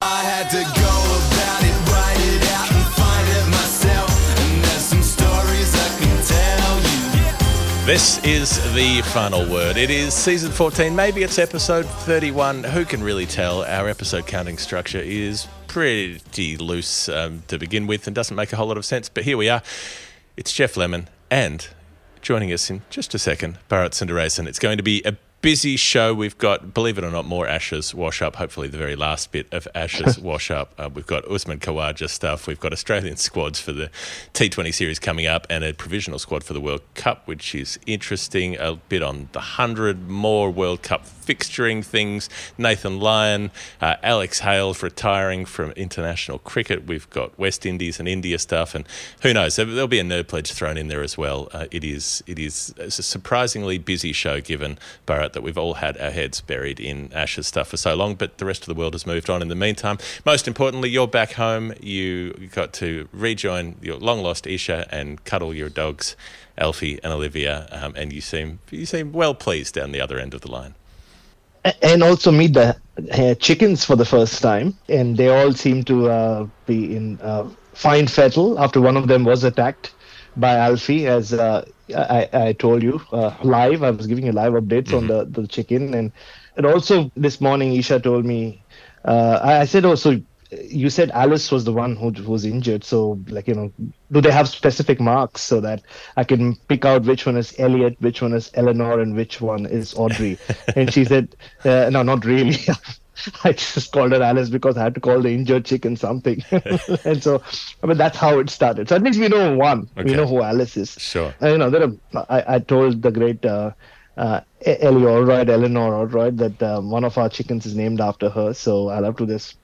I had to go about it, write it out, and find it myself. And there's some stories I can tell you. This is the final word. It is season 14. Maybe it's episode 31. Who can really tell? Our episode counting structure is pretty loose um, to begin with and doesn't make a whole lot of sense. But here we are. It's Geoff Lemon and joining us in just a second, Bharat Sundaresan. It's going to be a busy show. We've got, believe it or not, more Ashes wash up. Hopefully, the very last bit of Ashes wash up. Uh, we've got Usman Khawaja stuff. We've got Australian squads for the T20 series coming up and a provisional squad for the World Cup, which is interesting. A bit on the 100, more World Cup fixturing things. Nathan Lyon, uh, Alex Hales retiring from international cricket. We've got West Indies and India stuff. And who knows? There- There'll be a nerd pledge thrown in there as well. Uh, it is it is it's a surprisingly busy show given Bharat that we've all had our heads buried in Ashes stuff for so long, but the rest of the world has moved on in the meantime. Most importantly, you're back home. You got to rejoin your long lost Isha and cuddle your dogs, Alfie and Olivia, um, and you seem you seem well pleased down the other end of the line. And also meet the uh, chickens for the first time, and they all seem to uh, be in uh, fine fettle after one of them was attacked by Alfie, as uh, I, I told you uh, live. I was giving you live updates on the, the chicken, and and also this morning Isha told me. Uh, I, I said, oh, so you said Alice was the one who who was injured. So, like, you know, do they have specific marks so that I can pick out which one is Elliot, which one is Eleanor, and which one is Audrey? and she said, uh, no, not really. I just called her Alice because I had to call the injured chicken something. and so, I mean, that's how it started. So at least we know one. Okay. We know who Alice is. Sure. Uh, you know, there are, I, I told the great uh, uh, Ellie Oldroyd, Eleanor Oldroyd, that um, one of our chickens is named after her. So I'll have to just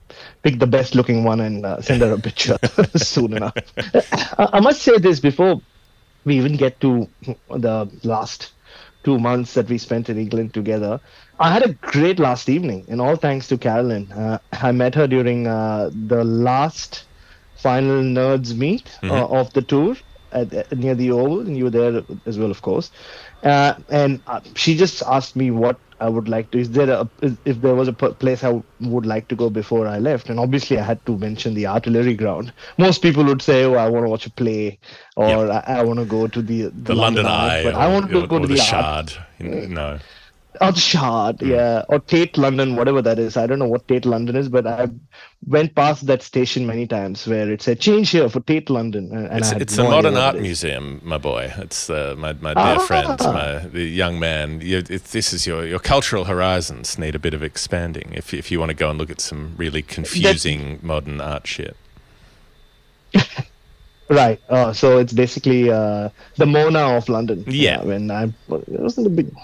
pick the best looking one and uh, send her a picture soon enough. I, I must say this before we even get to the last two months that we spent in England together. I had a great last evening, and all thanks to Carolyn. Uh, I met her during uh, the last final nerds meet uh, of the tour at, at- near the Oval, and you were there as well, of course. Uh, and uh, she just asked me what I would like to. Is there a is, if there was a p- place I would like to go before I left? And obviously, I had to mention the artillery ground. Most people would say, "Oh, I want to watch a play," or Yep. "I, I want to go to the The, London Eye, But or, I want to go to the, the, art Shard. No. The Shard, Hmm. yeah, or Tate London, whatever that is. I don't know what Tate London is, but I went past that station many times where it said change here for Tate London, and, It's, it's no a modern art museum, my boy. It's uh, my, my dear Ah. friend, my, the young man. You, it, this is your, your cultural horizons need a bit of expanding if, if you want to go and look at some really confusing modern art shit. Right. Uh, so it's basically uh, the Mona of London. Yeah. Uh, when I it wasn't a big.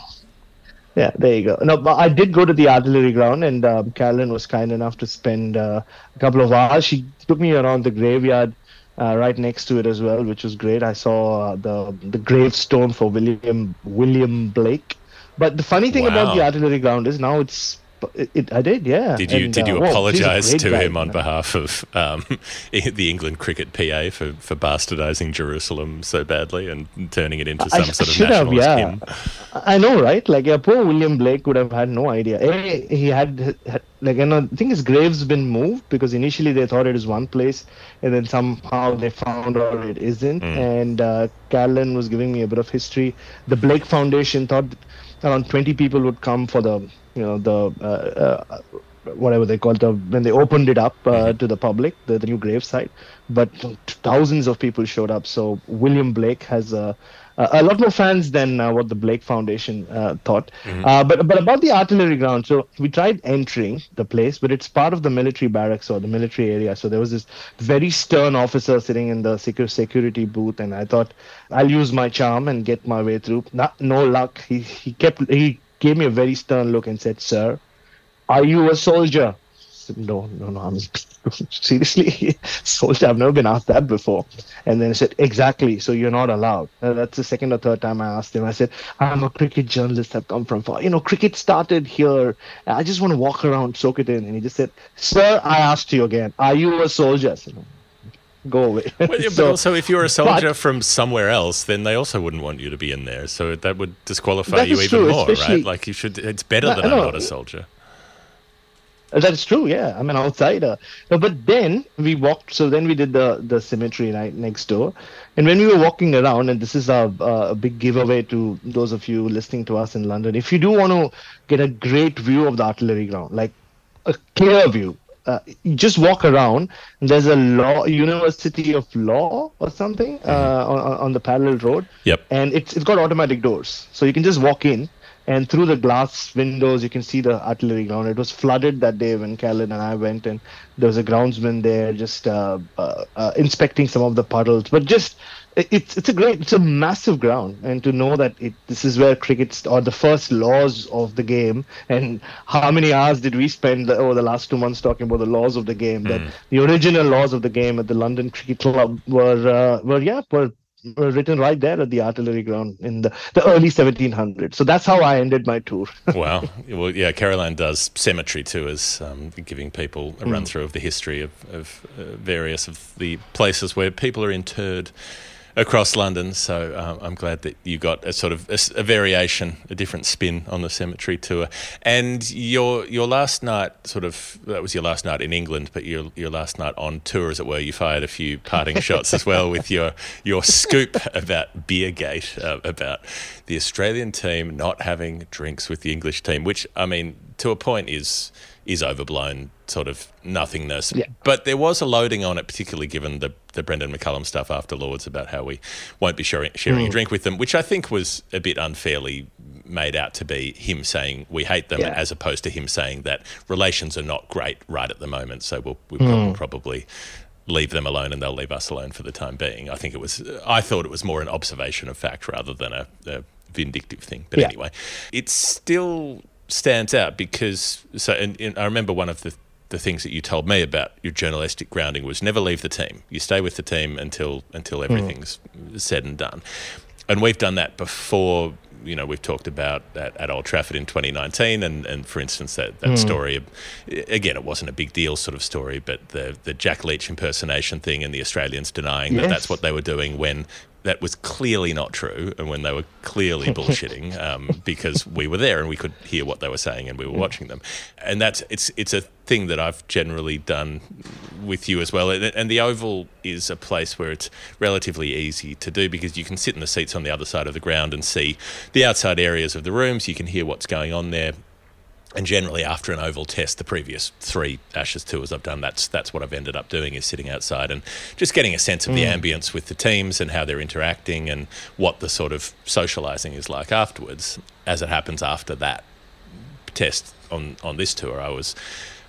Yeah, there you go. No, but I did go to the artillery ground, and um, Carolyn was kind enough to spend uh, a couple of hours. She took me around the graveyard uh, right next to it as well, which was great. I saw uh, the the gravestone for William William Blake. But the funny thing about the artillery ground is now it's. It, it, I did, yeah. Did you And, did you uh, well, apologise great to him on behalf of um, the England cricket PA for, for bastardising Jerusalem so badly and turning it into some I sort of should have, nationalist yeah. hymn? I know, right? Like, yeah, poor William Blake would have had no idea. A, he had, had like, you know, I think his grave's been moved because initially they thought it was one place, and then somehow they found out it isn't. And uh, Carolyn was giving me a bit of history. The Blake Foundation thought around 20 people would come for the, you know, the uh, uh, whatever they call it, uh, when they opened it up uh, to the public, the, the new gravesite. But thousands of people showed up. So William Blake has a, a lot more fans than uh, what the Blake Foundation uh, thought. Uh, but but about the artillery ground, so we tried entering the place, but it's part of the military barracks or the military area. So there was this very stern officer sitting in the secu- security booth, and I thought I'll use my charm and get my way through. Not, no luck. He he kept he gave me a very stern look and said, "Sir, are you a soldier?" No, no, no. I'm seriously soldier. I've never been asked that before. And then he said, exactly. So you're not allowed. Uh, that's the second or third time I asked him. I said, I'm a cricket journalist. I've come from far. You know, cricket started here. I just want to walk around, soak it in. And he just said, Sir, I asked you again. Are you a soldier? I said, Well, yeah, but So- also, if you're a soldier but- from somewhere else, then they also wouldn't want you to be in there. So that would disqualify That you even true, more, right? Like you should. It's better No, that I'm not a soldier. That's true. Yeah, I'm an outsider. No, but then we walked. So then we did the the cemetery right next door, and when we were walking around, and this is a, a big giveaway to those of you listening to us in London. If you do want to get a great view of the artillery ground, like a clear view, uh, just walk around. There's a law University of Law or something uh, on, on the parallel road. Yep. And it's it's got automatic doors, so you can just walk in. And through the glass windows, you can see the artillery ground. It was flooded that day when Carolyn and I went, and there was a groundsman there just uh, uh, uh, inspecting some of the puddles. But just it's it's a great, it's a massive ground, and to know that it, this is where cricket st- or the first laws of the game, and how many hours did we spend the- over the last two months talking about the laws of the game? That the original laws of the game at the London Cricket Club were uh, were yeah were were written right there at the artillery ground in the, the early 1700s. So that's how I ended my tour. wow. Well, yeah, Caroline does cemetery tours, um, giving people a Hmm. run through of the history of, of uh, various of the places where people are interred across London. So um, I'm glad that you got a sort of a variation, a different spin on the cemetery tour. And your your last night, sort of, that was your last night in England, but your your last night on tour, as it were, you fired a few parting shots as well with your your scoop about Beergate, uh, about the Australian team not having drinks with the English team, which I mean, to a point, is is overblown sort of nothingness. Yeah. But there was a loading on it, particularly given the, the Brendon McCullum stuff after Lords about how we won't be sharing, sharing Mm. a drink with them, which I think was a bit unfairly made out to be him saying we hate them, Yeah. as opposed to him saying that relations are not great right at the moment. So we'll, we'll Mm. probably leave them alone and they'll leave us alone for the time being. I think it was, I thought it was more an observation of fact rather than a, a vindictive thing. But Yeah. anyway, it's still stands out because, so, and, and I remember one of the, the things that you told me about your journalistic grounding was never leave the team. You stay with the team until until hmm. everything's said and done. And we've done that before. You know, we've talked about at, at Old Trafford in 2019, and, and for instance, that, that hmm. story. Again, it wasn't a big deal sort of story, but the the Jack Leach impersonation thing, and the Australians denying that that's what they were doing when that was clearly not true, and when they were clearly bullshitting, um, because we were there and we could hear what they were saying and we were watching them, and that's it's it's a thing that I've generally done with you as well. And, and the Oval is a place where it's relatively easy to do because you can sit in the seats on the other side of the ground and see the outside areas of the rooms. You can hear what's going on there. And generally, after an oval test, the previous three Ashes tours I've done, that's that's what I've ended up doing is sitting outside and just getting a sense of the mm. ambience with the teams and how they're interacting and what the sort of socialising is like afterwards. As it happens after that test on on this tour, I was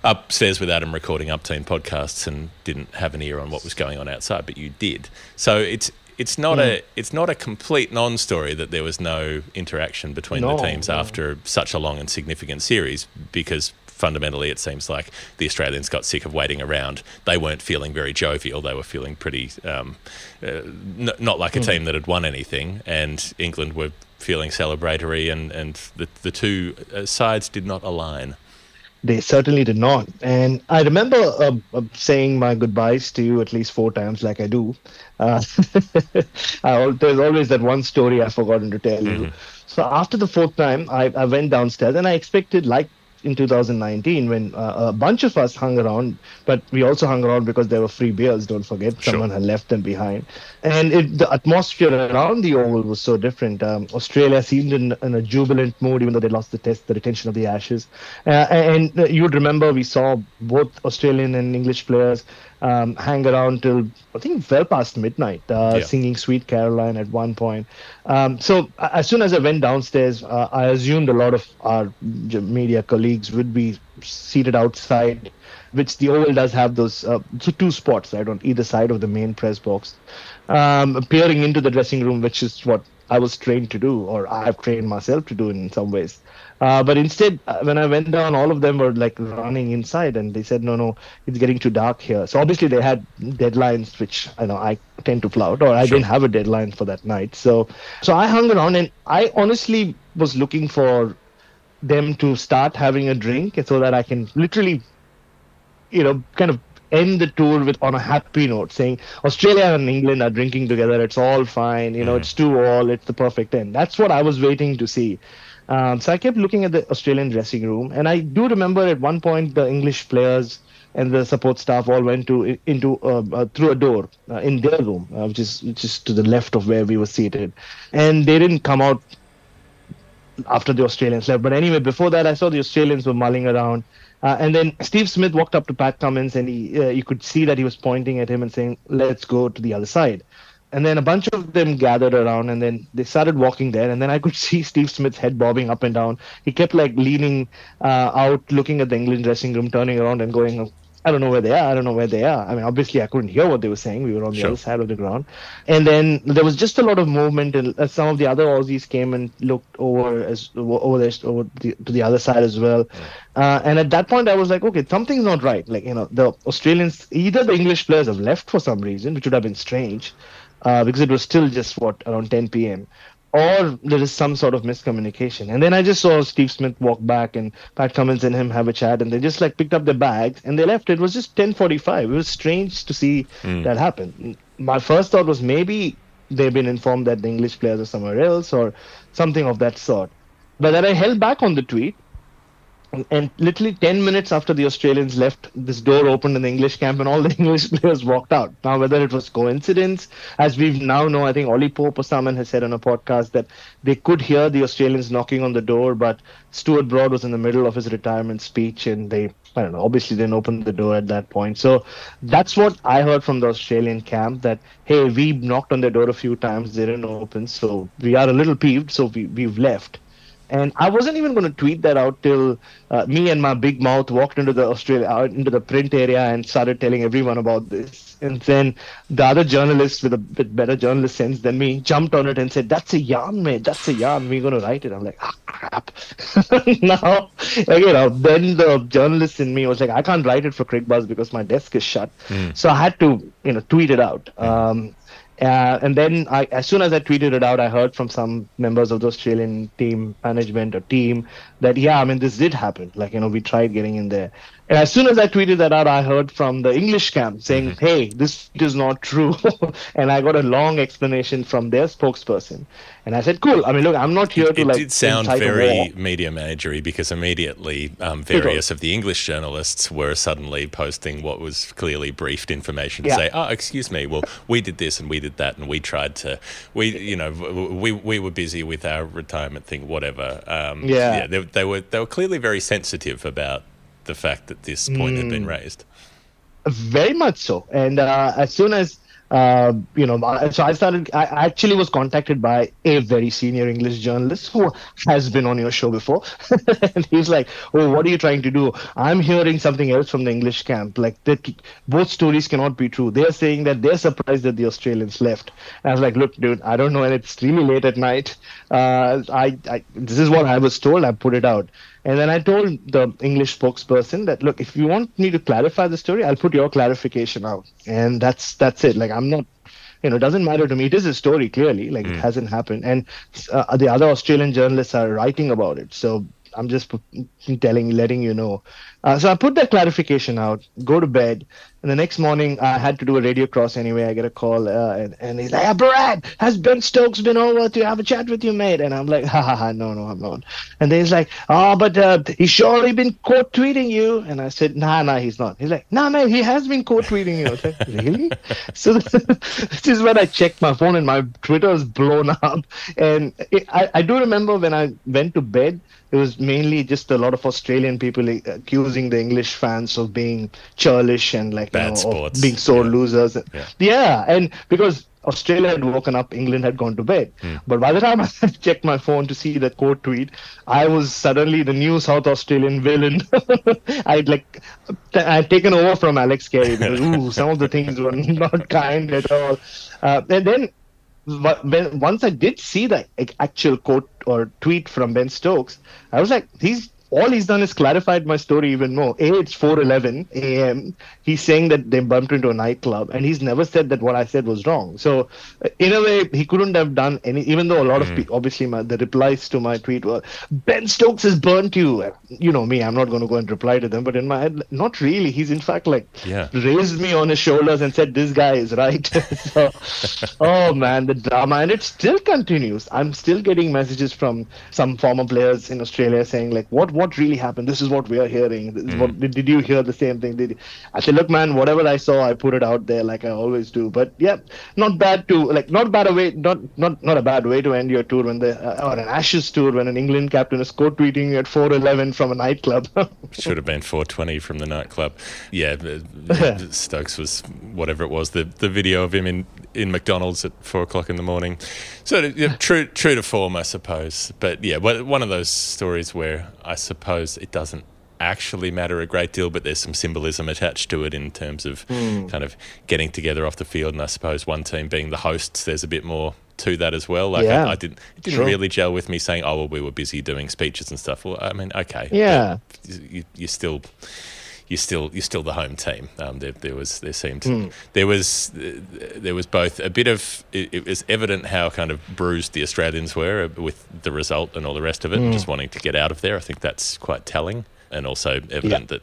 upstairs with Adam recording up team podcasts and didn't have an ear on what was going on outside, but you did. So it's it's not a it's not a complete non-story that there was no interaction between the teams no. after such a long and significant series because fundamentally it seems like the Australians got sick of waiting around. They weren't feeling very jovial. They were feeling pretty um, uh, n- not like a team that had won anything, and England were feeling celebratory, and and the the two uh, sides did not align. They certainly did not. And I remember uh, saying my goodbyes to you at least four times, like I do. Uh, I, there's always that one story I've forgotten to tell you. So after the fourth time, I, I went downstairs and I expected, like in 2019 when uh, a bunch of us hung around, but we also hung around because there were free beers. Don't forget, Sure. someone had left them behind, and it, the atmosphere around the Oval was so different. Um, Australia seemed in, in a jubilant mood, even though they lost the test, the retention of the Ashes. Uh, and uh, you'd remember we saw both Australian and English players um, hang around till I think well past midnight, uh, Yeah. singing "Sweet Caroline" at one point. Um, so as soon as I went downstairs, uh, I assumed a lot of our media colleagues would be seated outside, which the Oval does have those uh, so two spots right on either side of the main press box, um, peering into the dressing room, which is what I was trained to do, or I've trained myself to do in some ways. Uh, but instead, uh, when I went down, all of them were like running inside, and they said, "No, no, it's getting too dark here." So obviously, they had deadlines, which I know I tend to flout, or I Sure. didn't have a deadline for that night. So, so I hung around, and I honestly was looking for them to start having a drink, so that I can literally you know, kind of end the tour with on a happy note, saying Australia and England are drinking together. It's all fine. You know, it's two all. It's the perfect end. That's what I was waiting to see. Um, so I kept looking at the Australian dressing room, and I do remember at one point the English players and the support staff all went to into uh, uh, through a door uh, in their room, uh, which is which is to the left of where we were seated, and they didn't come out after the Australians left. But anyway, before that, I saw the Australians were mulling around. Uh, and then Steve Smith walked up to Pat Cummins, and he, uh, you could see that he was pointing at him and saying, "Let's go to the other side." And then a bunch of them gathered around, and then they started walking there. And then I could see Steve Smith's head bobbing up and down. He kept like leaning uh, out, looking at the England dressing room, turning around and going, "I don't know where they are. I don't know where they are." I mean, obviously, I couldn't hear what they were saying. We were on the Sure. other side of the ground. And then there was just a lot of movement, and uh, some of the other Aussies came and looked over as over there over the, to the other side as well. Uh, and at that point, I was like, okay, something's not right. Like you know, the Australians, either the English players have left for some reason, which would have been strange, uh, because it was still just what around 10 p.m. Or there is some sort of miscommunication. And then I just saw Steve Smith walk back and Pat Cummins and him have a chat, and they just like picked up their bags and they left. It was just 10:45. It was strange to see hmm. that happen. My first thought was maybe they've been informed that the English players are somewhere else or something of that sort. But then I held back on the tweet and literally 10 minutes after the Australians left, this door opened in the English camp and all the English players walked out. Now, whether it was coincidence, as we now know, I think Ollie Pope or someone has said on a podcast that they could hear the Australians knocking on the door, but Stuart Broad was in the middle of his retirement speech and they, I don't know, obviously didn't open the door at that point. So that's what I heard from the Australian camp that, hey, we knocked on their door a few times, they didn't open, so we are a little peeved, so we, we've left. And I wasn't even going to tweet that out till uh, me and my big mouth walked into the Australia out into the print area and started telling everyone about this. And then the other journalists with a bit better journalist sense than me jumped on it and said, "That's a yarn, mate. That's a yarn. We're going to write it." I'm like, "Ah, crap." now, you know, then the journalist in me was like, "I can't write it for Cricbuzz because my desk is shut." So I had to, you know, tweet it out. Um, uh, and then I, as soon as I tweeted it out, I heard from some members of the Australian team management or team that, yeah, I mean, this did happen. Like, you know, we tried getting in there. And as soon as I tweeted that out, I heard from the English camp saying, hey, this is not true. and I got a long explanation from their spokesperson. And I said, cool. I mean, look, I'm not here It, to it like. It did sound incite a war. very media managery because immediately um, various of the English journalists were suddenly posting what was clearly briefed information to Yeah. say, "Oh, excuse me, well, we did this and we did that and we tried to, we, you know, we we were busy with our retirement thing, whatever." Um, Yeah. they, they were they were clearly very sensitive about the fact that this point had Mm. been raised. Very much so. And uh, as soon as uh, you know, so I started. I I actually was contacted by a very senior English journalist who has been on your show before, and he's like, "Oh, what are you trying to do? I'm hearing something else from the English camp. Like that, both stories cannot be true. They're saying that they're surprised that the Australians left." And I was like, "Look, dude, I don't know, and it's really late at night. Uh, I, I, this is what I was told. I put it out." And then I told the English spokesperson that, look, if you want me to clarify the story, I'll put your clarification out. And that's that's it. Like I'm not, you know, it doesn't matter to me. It is a story clearly, like it hasn't happened. And uh, the other Australian journalists are writing about it. So I'm just telling, letting you know. Uh, so I put that clarification out. Go to bed. And the next morning, I had to do a radio cross anyway. I get a call, uh, and, and he's like, ah, Brad, has Ben Stokes been over to have a chat with you, mate? And I'm like, ha ha ha, no, no, I'm not. And then he's like, oh, but uh, he's surely been quote tweeting you. And I said, nah, nah, he's not. He's like, nah, man, he has been quote tweeting you. I was like, really? so this is when I checked my phone, and my Twitter is blown up. And it, I, I do remember when I went to bed, it was mainly just a lot of Australian people accusing the English fans of being churlish and like Bad you know, being sore Yeah. losers. Yeah. yeah, and because Australia had woken up, England had gone to bed. Hmm. But by the time I checked my phone to see the quote tweet, I was suddenly the new South Australian villain. I'd like, I'd taken over from Alex Carey because ooh, some of the things were not kind at all. Uh, and then when once I did see the ac- actual quote or tweet from Ben Stokes, I was like, he's all he's done is clarified my story even more. A, it's 4:11 a.m. He's saying that they bumped into a nightclub, and he's never said that what I said was wrong. So, uh, in a way, he couldn't have done any. Even though a lot of people, obviously, my, the replies to my tweet were, "Ben Stokes has burnt you." You know me, I'm not going to go and reply to them. But in my head, not really. He's in fact like Yeah. raised me on his shoulders and said, "This guy is right." so, oh man, the drama, and it still continues. I'm still getting messages from some former players in Australia saying, "Like, what, what really happened? This is what we are hearing. This is what did, did you hear the same thing? Did you? I said, "Look, man, whatever I saw, I put it out there, like I always do." But yeah, not bad to like, not bad a way, not not not a bad way to end your tour when the uh, or an Ashes tour when an England captain is quote tweeting you at 4:11 from a nightclub. Should have been 420 from the nightclub. Yeah, Stokes was whatever it was. The the video of him in, in McDonald's at four o'clock in the morning. So yeah, true true to form, I suppose. But yeah, one one of those stories where I suppose it doesn't actually matter a great deal, but there's some symbolism attached to it in terms of hmm. kind of getting together off the field. And I suppose one team being the hosts, there's a bit more to that as well. Like Yeah, I, I didn't it didn't sure. really gel with me saying, oh well, we were busy doing speeches and stuff. Well, I mean, okay, Yeah. you, you're still. You're still you're still the home team. Um, there, there was there seemed Hmm. there was there was both a bit of it, it was evident how kind of bruised the Australians were with the result and all the rest of it, Hmm. and just wanting to get out of there. I think that's quite telling, and also evident that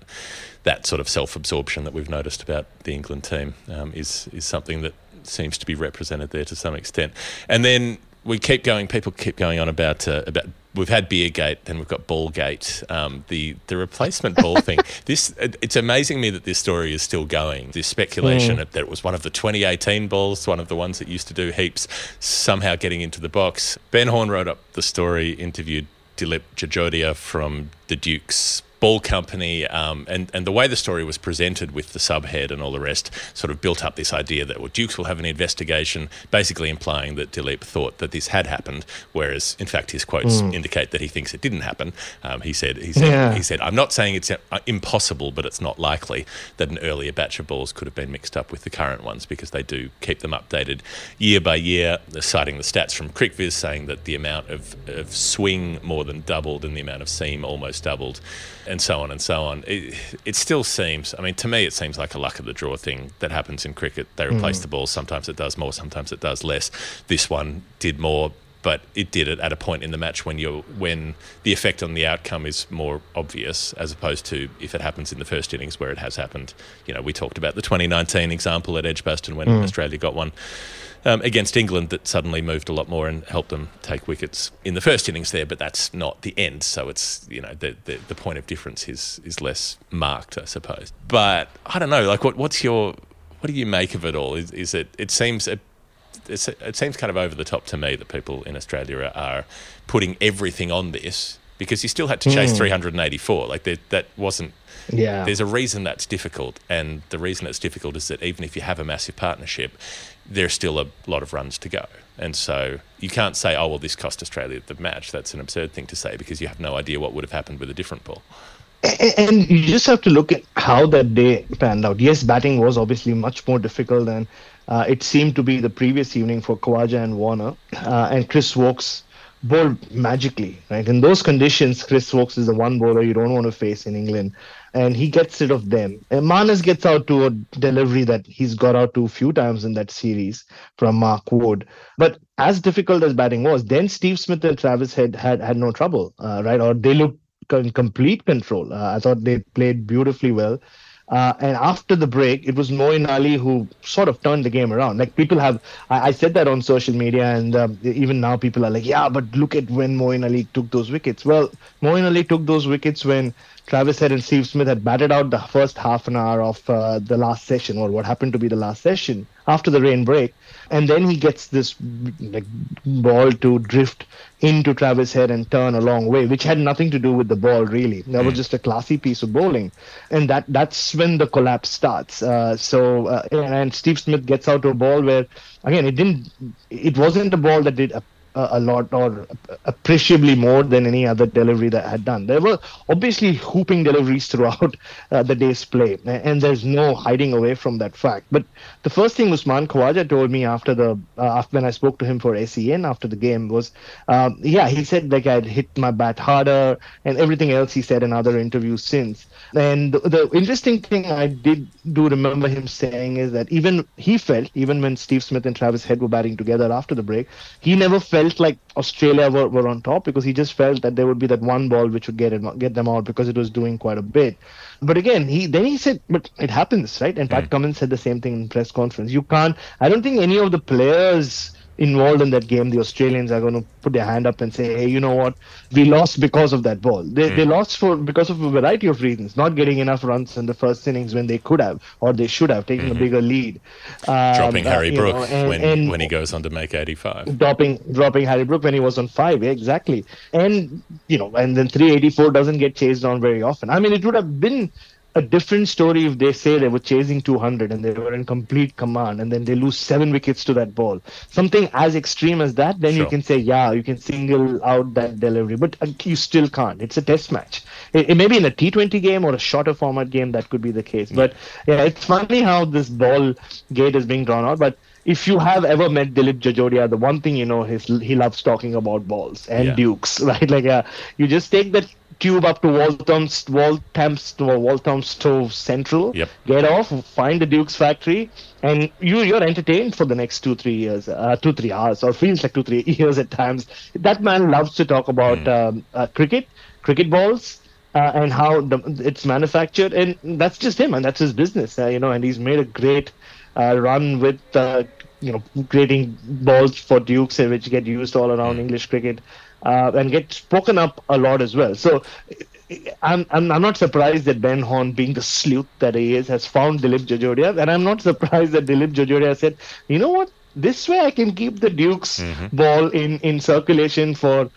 that sort of self-absorption that we've noticed about the England team um, is is something that seems to be represented there to some extent. And then we keep going. People keep going on about uh, about. We've had beer gate, then we've got Ballgate. Um, the the replacement ball thing. This it's amazing me that this story is still going. This speculation that it was one of the 2018 balls, one of the ones that used to do heaps, somehow getting into the box. Ben Horne wrote up the story, interviewed Dilip Jajodia from the Duke's ball company, um, and and the way the story was presented with the subhead and all the rest, sort of built up this idea that well, Dukes will have an investigation, basically implying that Dilip thought that this had happened, whereas in fact his quotes indicate that he thinks it didn't happen. Um, he said he said Yeah. he said I'm not saying it's uh, impossible, but it's not likely that an earlier batch of balls could have been mixed up with the current ones because they do keep them updated year by year. Citing the stats from CricViz saying that the amount of, of swing more than doubled and the amount of seam almost doubled, and so on and so on. It, it still seems, I mean, to me, it seems like a luck of the draw thing that happens in cricket. They hmm. replace the balls. Sometimes it does more, sometimes it does less. This one did more but it did it at a point in the match when you when the effect on the outcome is more obvious as opposed to if it happens in the first innings where it has happened. You know, we talked about the 2019 example at Edgbaston when hmm. Australia got one um, against England that suddenly moved a lot more and helped them take wickets in the first innings there, but that's not the end. So it's you know the the, the point of difference is is less marked, I suppose. But I don't know, like what what's your what do you make of it all? Is, is it it seems a it's, it seems kind of over the top to me that people in Australia are, are putting everything on this because you still had to chase 384. Like there, that wasn't. Yeah. There's a reason that's difficult, and the reason it's difficult is that even if you have a massive partnership, there's still a lot of runs to go, and so you can't say, "Oh, well, this cost Australia the match." That's an absurd thing to say because you have no idea what would have happened with a different ball. And you just have to look at how that day panned out. Yes, batting was obviously much more difficult than uh, it seemed to be the previous evening for Khawaja and Warner. Uh, and Chris Woakes bowled magically, right? In those conditions, Chris Woakes is the one bowler you don't want to face in England. And he gets rid of them. And Marnus gets out to a delivery that he's got out to a few times in that series from Mark Wood. But as difficult as batting was, then Steve Smith and Travis Head had, had no trouble, uh, right? Or they looked in complete control. Uh, I thought they played beautifully well. Uh, and after the break, it was Moeen Ali who sort of turned the game around. Like people have, I, I said that on social media, and um, even now people are like, yeah, but look at when Moeen Ali took those wickets. Well, Moeen Ali took those wickets when Travis Head and Steve Smith had batted out the first half an hour of uh, the last session, or what happened to be the last session after the rain break. And then he gets this like ball to drift into Travis Head and turn a long way, which had nothing to do with the ball really. That was just a classy piece of bowling, and that that's when the collapse starts. Uh, so uh, and, and Steve Smith gets out to a ball where again it didn't, it wasn't a ball that did a, lot or appreciably more than any other delivery that I had done. There were obviously hooping deliveries throughout uh, the day's play, and there's no hiding away from that fact. But the first thing Usman Khawaja told me after the uh, when I spoke to him for SEN after the game was, um, yeah, he said like I'd hit my bat harder and everything else he said in other interviews since. And the, the interesting thing I did do remember him saying is that even he felt, even when Steve Smith and Travis Head were batting together after the break, he never felt like Australia were, were on top because he just felt that there would be that one ball which would get it, get them out because it was doing quite a bit. But again, he then he said, but it happens, right? And Pat hmm. Cummins said the same thing in press conference. You can't. I don't think any of the players involved in that game, the Australians are going to put their hand up and say, "Hey, you know what? We lost because of that ball. They, they lost for because of a variety of reasons, not getting enough runs in the first innings when they could have or they should have taken a bigger lead." Um, Dropping uh, Harry you Brook know, and- when, and- when he goes on to make 85. dropping dropping Harry Brook when he was on five, yeah, exactly. And you know, and then 384 doesn't get chased on very often. I mean, it would have been a different story if they say they were chasing 200 and they were in complete command, and then they lose seven wickets to that ball. Something as extreme as that, then you can say, yeah, you can single out that delivery, but uh, you still can't. It's a test match. It, it may be in a T20 game or a shorter format game that could be the case. But yeah, it's funny how this ball gate is being drawn out, but if you have ever met Dilip Jajodia, the one thing you know is he loves talking about balls and Yeah. dukes, right? Like, uh, you just take that tube up to Waltham's Waltham's Walthamstow Stove Central, Yep. get off, find the Duke's factory, and you you're entertained for the next two three years, uh, two three hours, or feels like two three years at times. That man loves to talk about um, uh, cricket, cricket balls. Uh, and how the, it's manufactured, and that's just him, and that's his business, uh, you know. And he's made a great uh, run with uh, you know creating balls for Dukes, which get used all around English cricket, uh, and get spoken up a lot as well. So. I'm, I'm I'm not surprised that Ben Horne, being the sleuth that he is, has found Dilip Jajodia, and I'm not surprised that Dilip Jajodia said, you know what, this way I can keep the Duke's ball in in circulation for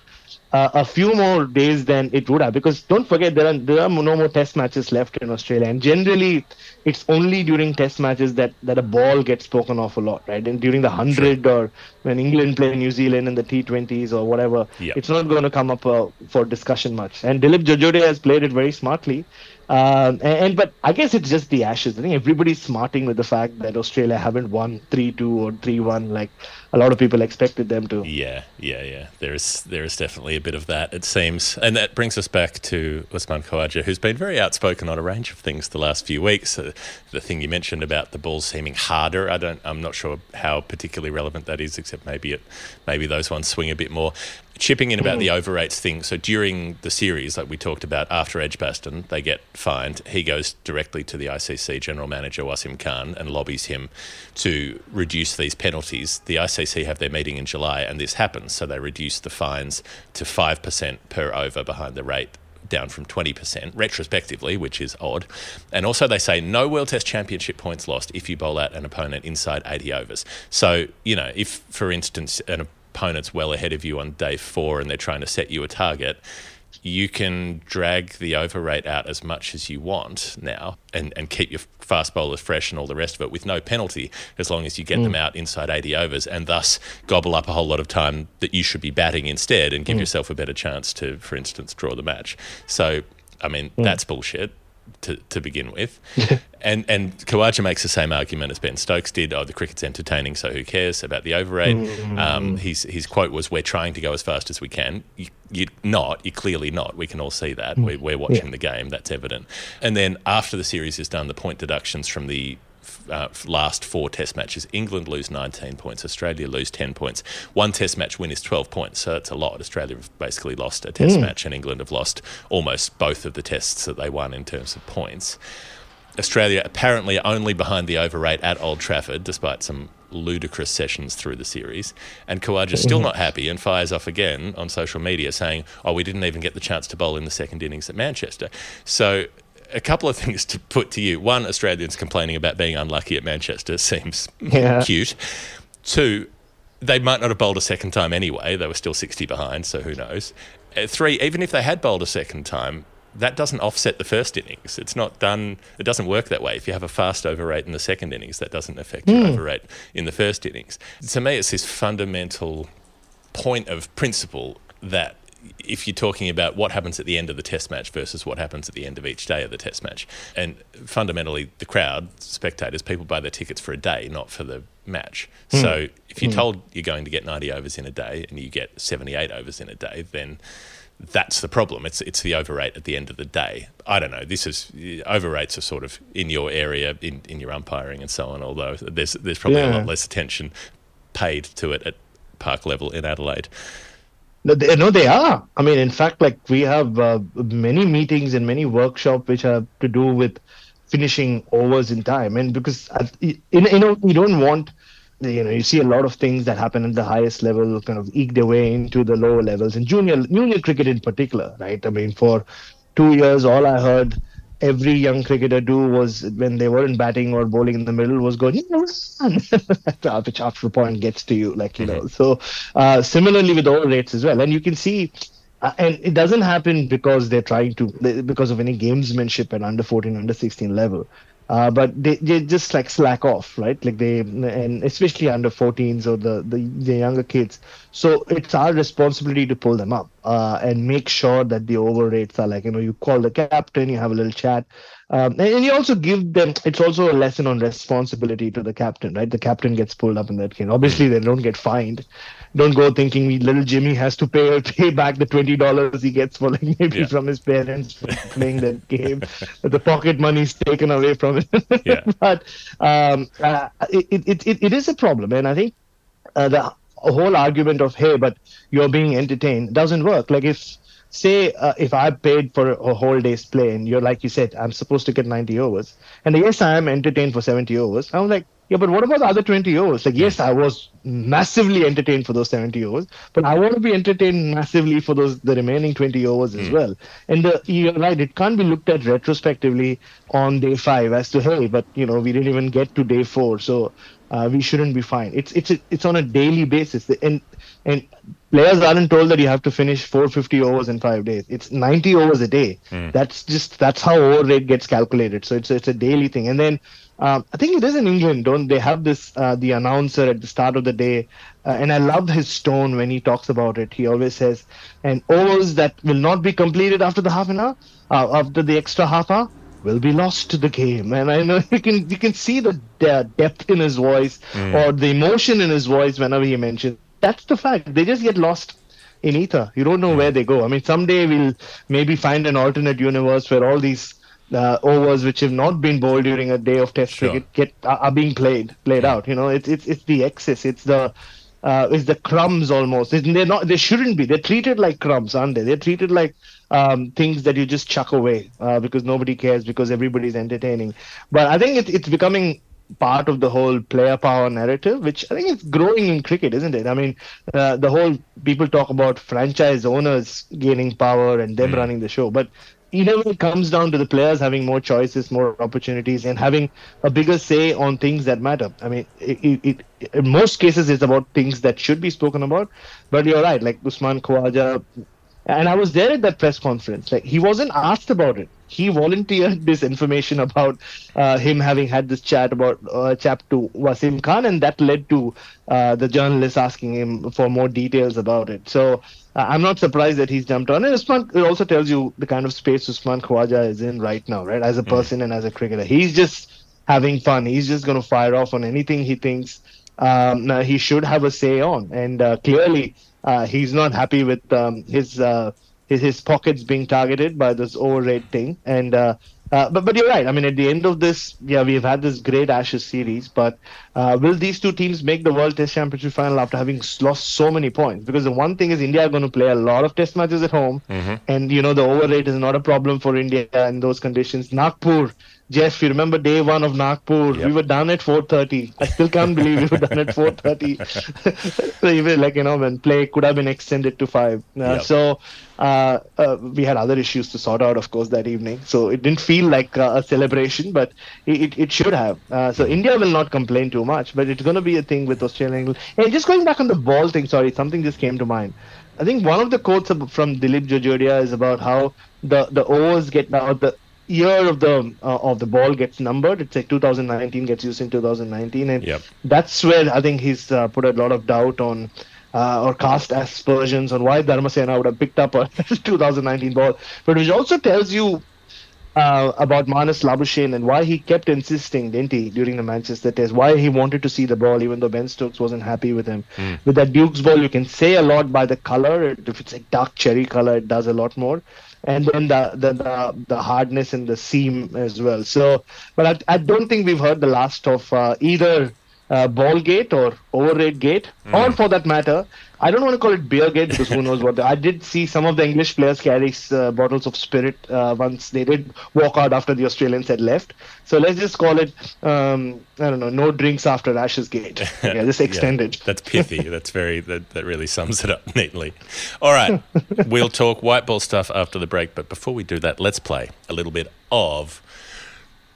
uh, a few more days than it would have. Because don't forget there are there are no more test matches left in Australia. And generally it's only during test matches that that a ball gets spoken off a lot right? And during the 100 or when England play New Zealand in the T20s or whatever Yeah. it's not going to come up uh, for discussion much. And Dilip Jajodia has played it very smartly. Um, and, and but I guess it's just the ashes. I think everybody's smarting with the fact that Australia haven't won three two or three one like a lot of people expected them to. Yeah, yeah, yeah. There is there is definitely a bit of that, it seems. And that brings us back to Usman Khawaja, who's been very outspoken on a range of things the last few weeks. Uh, the thing you mentioned about the balls seeming harder, I don't I'm not sure how particularly relevant that is, except maybe it maybe those ones swing a bit more. Chipping in about the overrates thing. So during the series, like we talked about after Edgbaston, they get fined. He goes directly to the ICC general manager Wasim Khan and lobbies him to reduce these penalties. The ICC have their meeting in July, and this happens. So they reduce the fines to five percent per over behind the rate. Down from 20% retrospectively, which is odd. And also, they say no World Test Championship points lost if you bowl out an opponent inside 80 overs. So, you know, if, for instance, an opponent's well ahead of you on day four and they're trying to set you a target, you can drag the over rate out as much as you want now and, and keep your fast bowlers fresh and all the rest of it with no penalty as long as you get them mm. out inside 80 overs and thus gobble up a whole lot of time that you should be batting instead and give mm. yourself a better chance to, for instance, draw the match. So, I mean, mm. that's bullshit. To, to begin with, and and Khawaja makes the same argument as Ben Stokes did. Oh, the cricket's entertaining, so who cares about the over rate? Um, his his quote was, "We're trying to go as fast as we can." You, you're not. You're clearly not. We can all see that. We're, we're watching the game. That's evident. And then after the series is done, the point deductions from the uh, last four test matches, England lose 19 points, Australia lose 10 points. One test match win is 12 points, so it's a lot. Australia have basically lost a test match, and England have lost almost both of the tests that they won in terms of points. Australia apparently only behind the overrate at Old Trafford, despite some ludicrous sessions through the series. And Khawaja's still not happy and fires off again on social media saying, oh, we didn't even get the chance to bowl in the second innings at Manchester. So a couple of things to put to you. One, Australians complaining about being unlucky at Manchester seems Yeah. cute. Two, they might not have bowled a second time anyway. They were still 60 behind, so who knows. Uh, three, even if they had bowled a second time, that doesn't offset the first innings. It's not done, it doesn't work that way. If you have a fast over rate in the second innings, that doesn't affect your over rate in the first innings. To me, it's this fundamental point of principle that if you're talking about what happens at the end of the test match versus what happens at the end of each day of the test match, and fundamentally the crowd, spectators, people buy their tickets for a day, not for the match. Hmm. So if you're hmm. told you're going to get 90 overs in a day and you get 78 overs in a day, then that's the problem. It's it's the over rate at the end of the day. I don't know. This is over rates are sort of in your area, in, in your umpiring and so on. Although there's there's probably a lot less attention paid to it at park level in Adelaide. No, they, no, they are. I mean, in fact, like we have uh, many meetings and many workshops which have to do with finishing overs in time, and because you you know you don't want you know you see a lot of things that happen at the highest level kind of eke their way into the lower levels and junior junior cricket in particular, right? I mean, for two years, all I heard every young cricketer do was when they weren't batting or bowling in the middle was going, you know, run, which after a point gets to you, like you know. So uh, similarly with all rates as well, and you can see. Uh, and it doesn't happen because they're trying to because of any gamesmanship at under 14 under 16 level uh, but they, they just like slack off right? Like they and especially under 14s or the, the the younger kids. So it's our responsibility to pull them up uh, and make sure that the over rates are like you know you call the captain you have a little chat. Um, and, and you also give them it's also a lesson on responsibility to the captain right? The captain gets pulled up in that case obviously they don't get fined don't go thinking we, little Jimmy has to pay or pay back the twenty dollars he gets for like maybe Yeah. from his parents playing that game. the pocket money's taken away from it. Yeah. but um, uh, it, it, it, it is a problem, and I think uh, the whole argument of hey, but you're being entertained doesn't work. Like if say uh, if I paid for a whole day's play and you're like you said I'm supposed to get 90 overs and yes I am entertained for 70 overs I'm like yeah but what about the other 20 overs like yes hmm. I was massively entertained for those 70 overs but I want to be entertained massively for those the remaining 20 overs as hmm. well and the, you're right it can't be looked at retrospectively on day five as to hey but you know we didn't even get to day four so uh, we shouldn't be fine it's it's it's on a daily basis and and players aren't told that you have to finish 450 overs in five days. It's 90 overs a day. Hmm. That's just that's how over rate gets calculated. So it's it's a daily thing. And then um, I think it is in England. Don't they have this uh, the announcer at the start of the day? Uh, and I love his tone when he talks about it. He always says, "And overs that will not be completed after the half an hour, uh, after the extra half hour." will be lost to the game and i know you can you can see the de- depth in his voice or the emotion in his voice whenever he mentions that's the fact they just get lost in ether you don't know where they go i mean someday we'll maybe find an alternate universe where all these uh, overs which have not been bowled during a day of test Sure. cricket get are, being played played out you know it's it's it's the excess it's the uh, it's the crumbs almost. It's- They're not. They shouldn't be. They're treated like crumbs, aren't they? They're treated like um, things that you just chuck away uh, because nobody cares because everybody's entertaining. But I think it's it's becoming part of the whole player power narrative, which I think is growing in cricket, isn't it? I mean, uh, the whole people talk about franchise owners gaining power and them running the show, but you know, it comes down to the players having more choices, more opportunities, and having a bigger say on things that matter. I mean, it, it, it, in most cases, it's about things that should be spoken about. But you're right, like Usman Khawaja, and I was there at that press conference. Like he wasn't asked about it. He volunteered this information about uh, him having had this chat about uh, chap to Wasim Khan, and that led to uh, the journalist asking him for more details about it. So uh, I'm not surprised that he's jumped on. And Usman it also tells you the kind of space Usman Khawaja is in right now, right? As a person and as a cricketer, he's just having fun. He's just going to fire off on anything he thinks um, he should have a say on. And uh, clearly, uh, he's not happy with um, his, uh, his his pockets being targeted by this overrate thing. And uh, uh, but but you're right. I mean, at the end of this, yeah, we've had this great Ashes series. But uh, will these two teams make the World Test Championship final after having lost so many points? Because the one thing is India are going to play a lot of Test matches at home, and you know the overrate is not a problem for India in those conditions. Nagpur Geoff, you remember day one of Nagpur? Yep. We were done at 4:30. I still can't believe we were done at 4:30. so even like you know, when play could have been extended to five. Uh, Yep. So uh, uh, we had other issues to sort out, of course, that evening. So it didn't feel like uh, a celebration, but it, it, should have. Uh, so India will not complain too much, but it's going to be a thing with Australia. and England. Hey, just going back on the ball thing. Sorry, something just came to mind. I think one of the quotes from Dilip Jajodia is about how the the overs get now the year of the uh, of the ball gets numbered. It's like 2019 gets used in 2019, and Yep. that's where I think he's uh, put a lot of doubt on. Uh, or cast aspersions on why Dharmasena would have picked up a 2019 ball, but which also tells you uh, about Marnus Labuschagne and why he kept insisting, didn't he, during the Manchester test, why he wanted to see the ball, even though Ben Stokes wasn't happy with him. With that Duke's ball, you can say a lot by the color. If it's a dark cherry color, it does a lot more. And then the the, the, the hardness in the seam as well. So, but I, I don't think we've heard the last of uh, either uh, ball gate or overrate gate, or for that matter, I don't want to call it beer gate because who knows what. The, I did see some of the English players carry uh, bottles of spirit uh, once they did walk out after the Australians had left. So let's just call it, um, I don't know, no drinks after Ashes gate. Yeah, just extend Yeah. That's pithy. That's very that, that really sums it up neatly. All right, we'll talk white ball stuff after the break, but before we do that, let's play a little bit of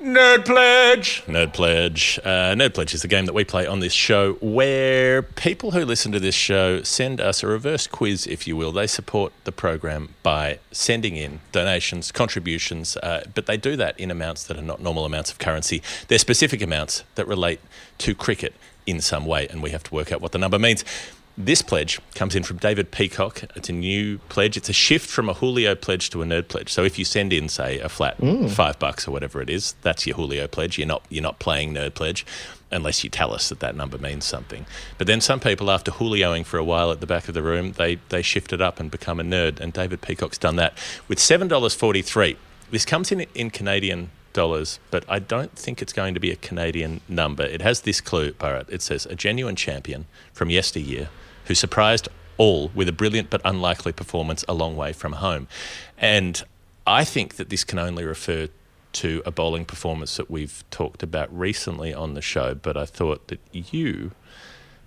Nerd Pledge. Nerd Pledge. Uh, Nerd Pledge is the game that we play on this show where people who listen to this show send us a reverse quiz, if you will. They support the program by sending in donations, contributions, uh, but they do that in amounts that are not normal amounts of currency. They're specific amounts that relate to cricket in some way, and we have to work out what the number means. This pledge comes in from David Peacock. It's a new pledge. It's a shift from a Julio pledge to a nerd pledge. So if you send in, say, a flat mm. five bucks or whatever it is, that's your Julio pledge. You're not you're not playing nerd pledge unless you tell us that that number means something. But then some people, after Julioing for a while at the back of the room, they they shift it up and become a nerd. And David Peacock's done that with seven dollars forty three. This comes in in Canadian dollars, but I don't think it's going to be a Canadian number. It has this clue, Bharat. It says a genuine champion from yesteryear who surprised all with a brilliant but unlikely performance a long way from home. And I think that this can only refer to a bowling performance that we've talked about recently on the show, but I thought that you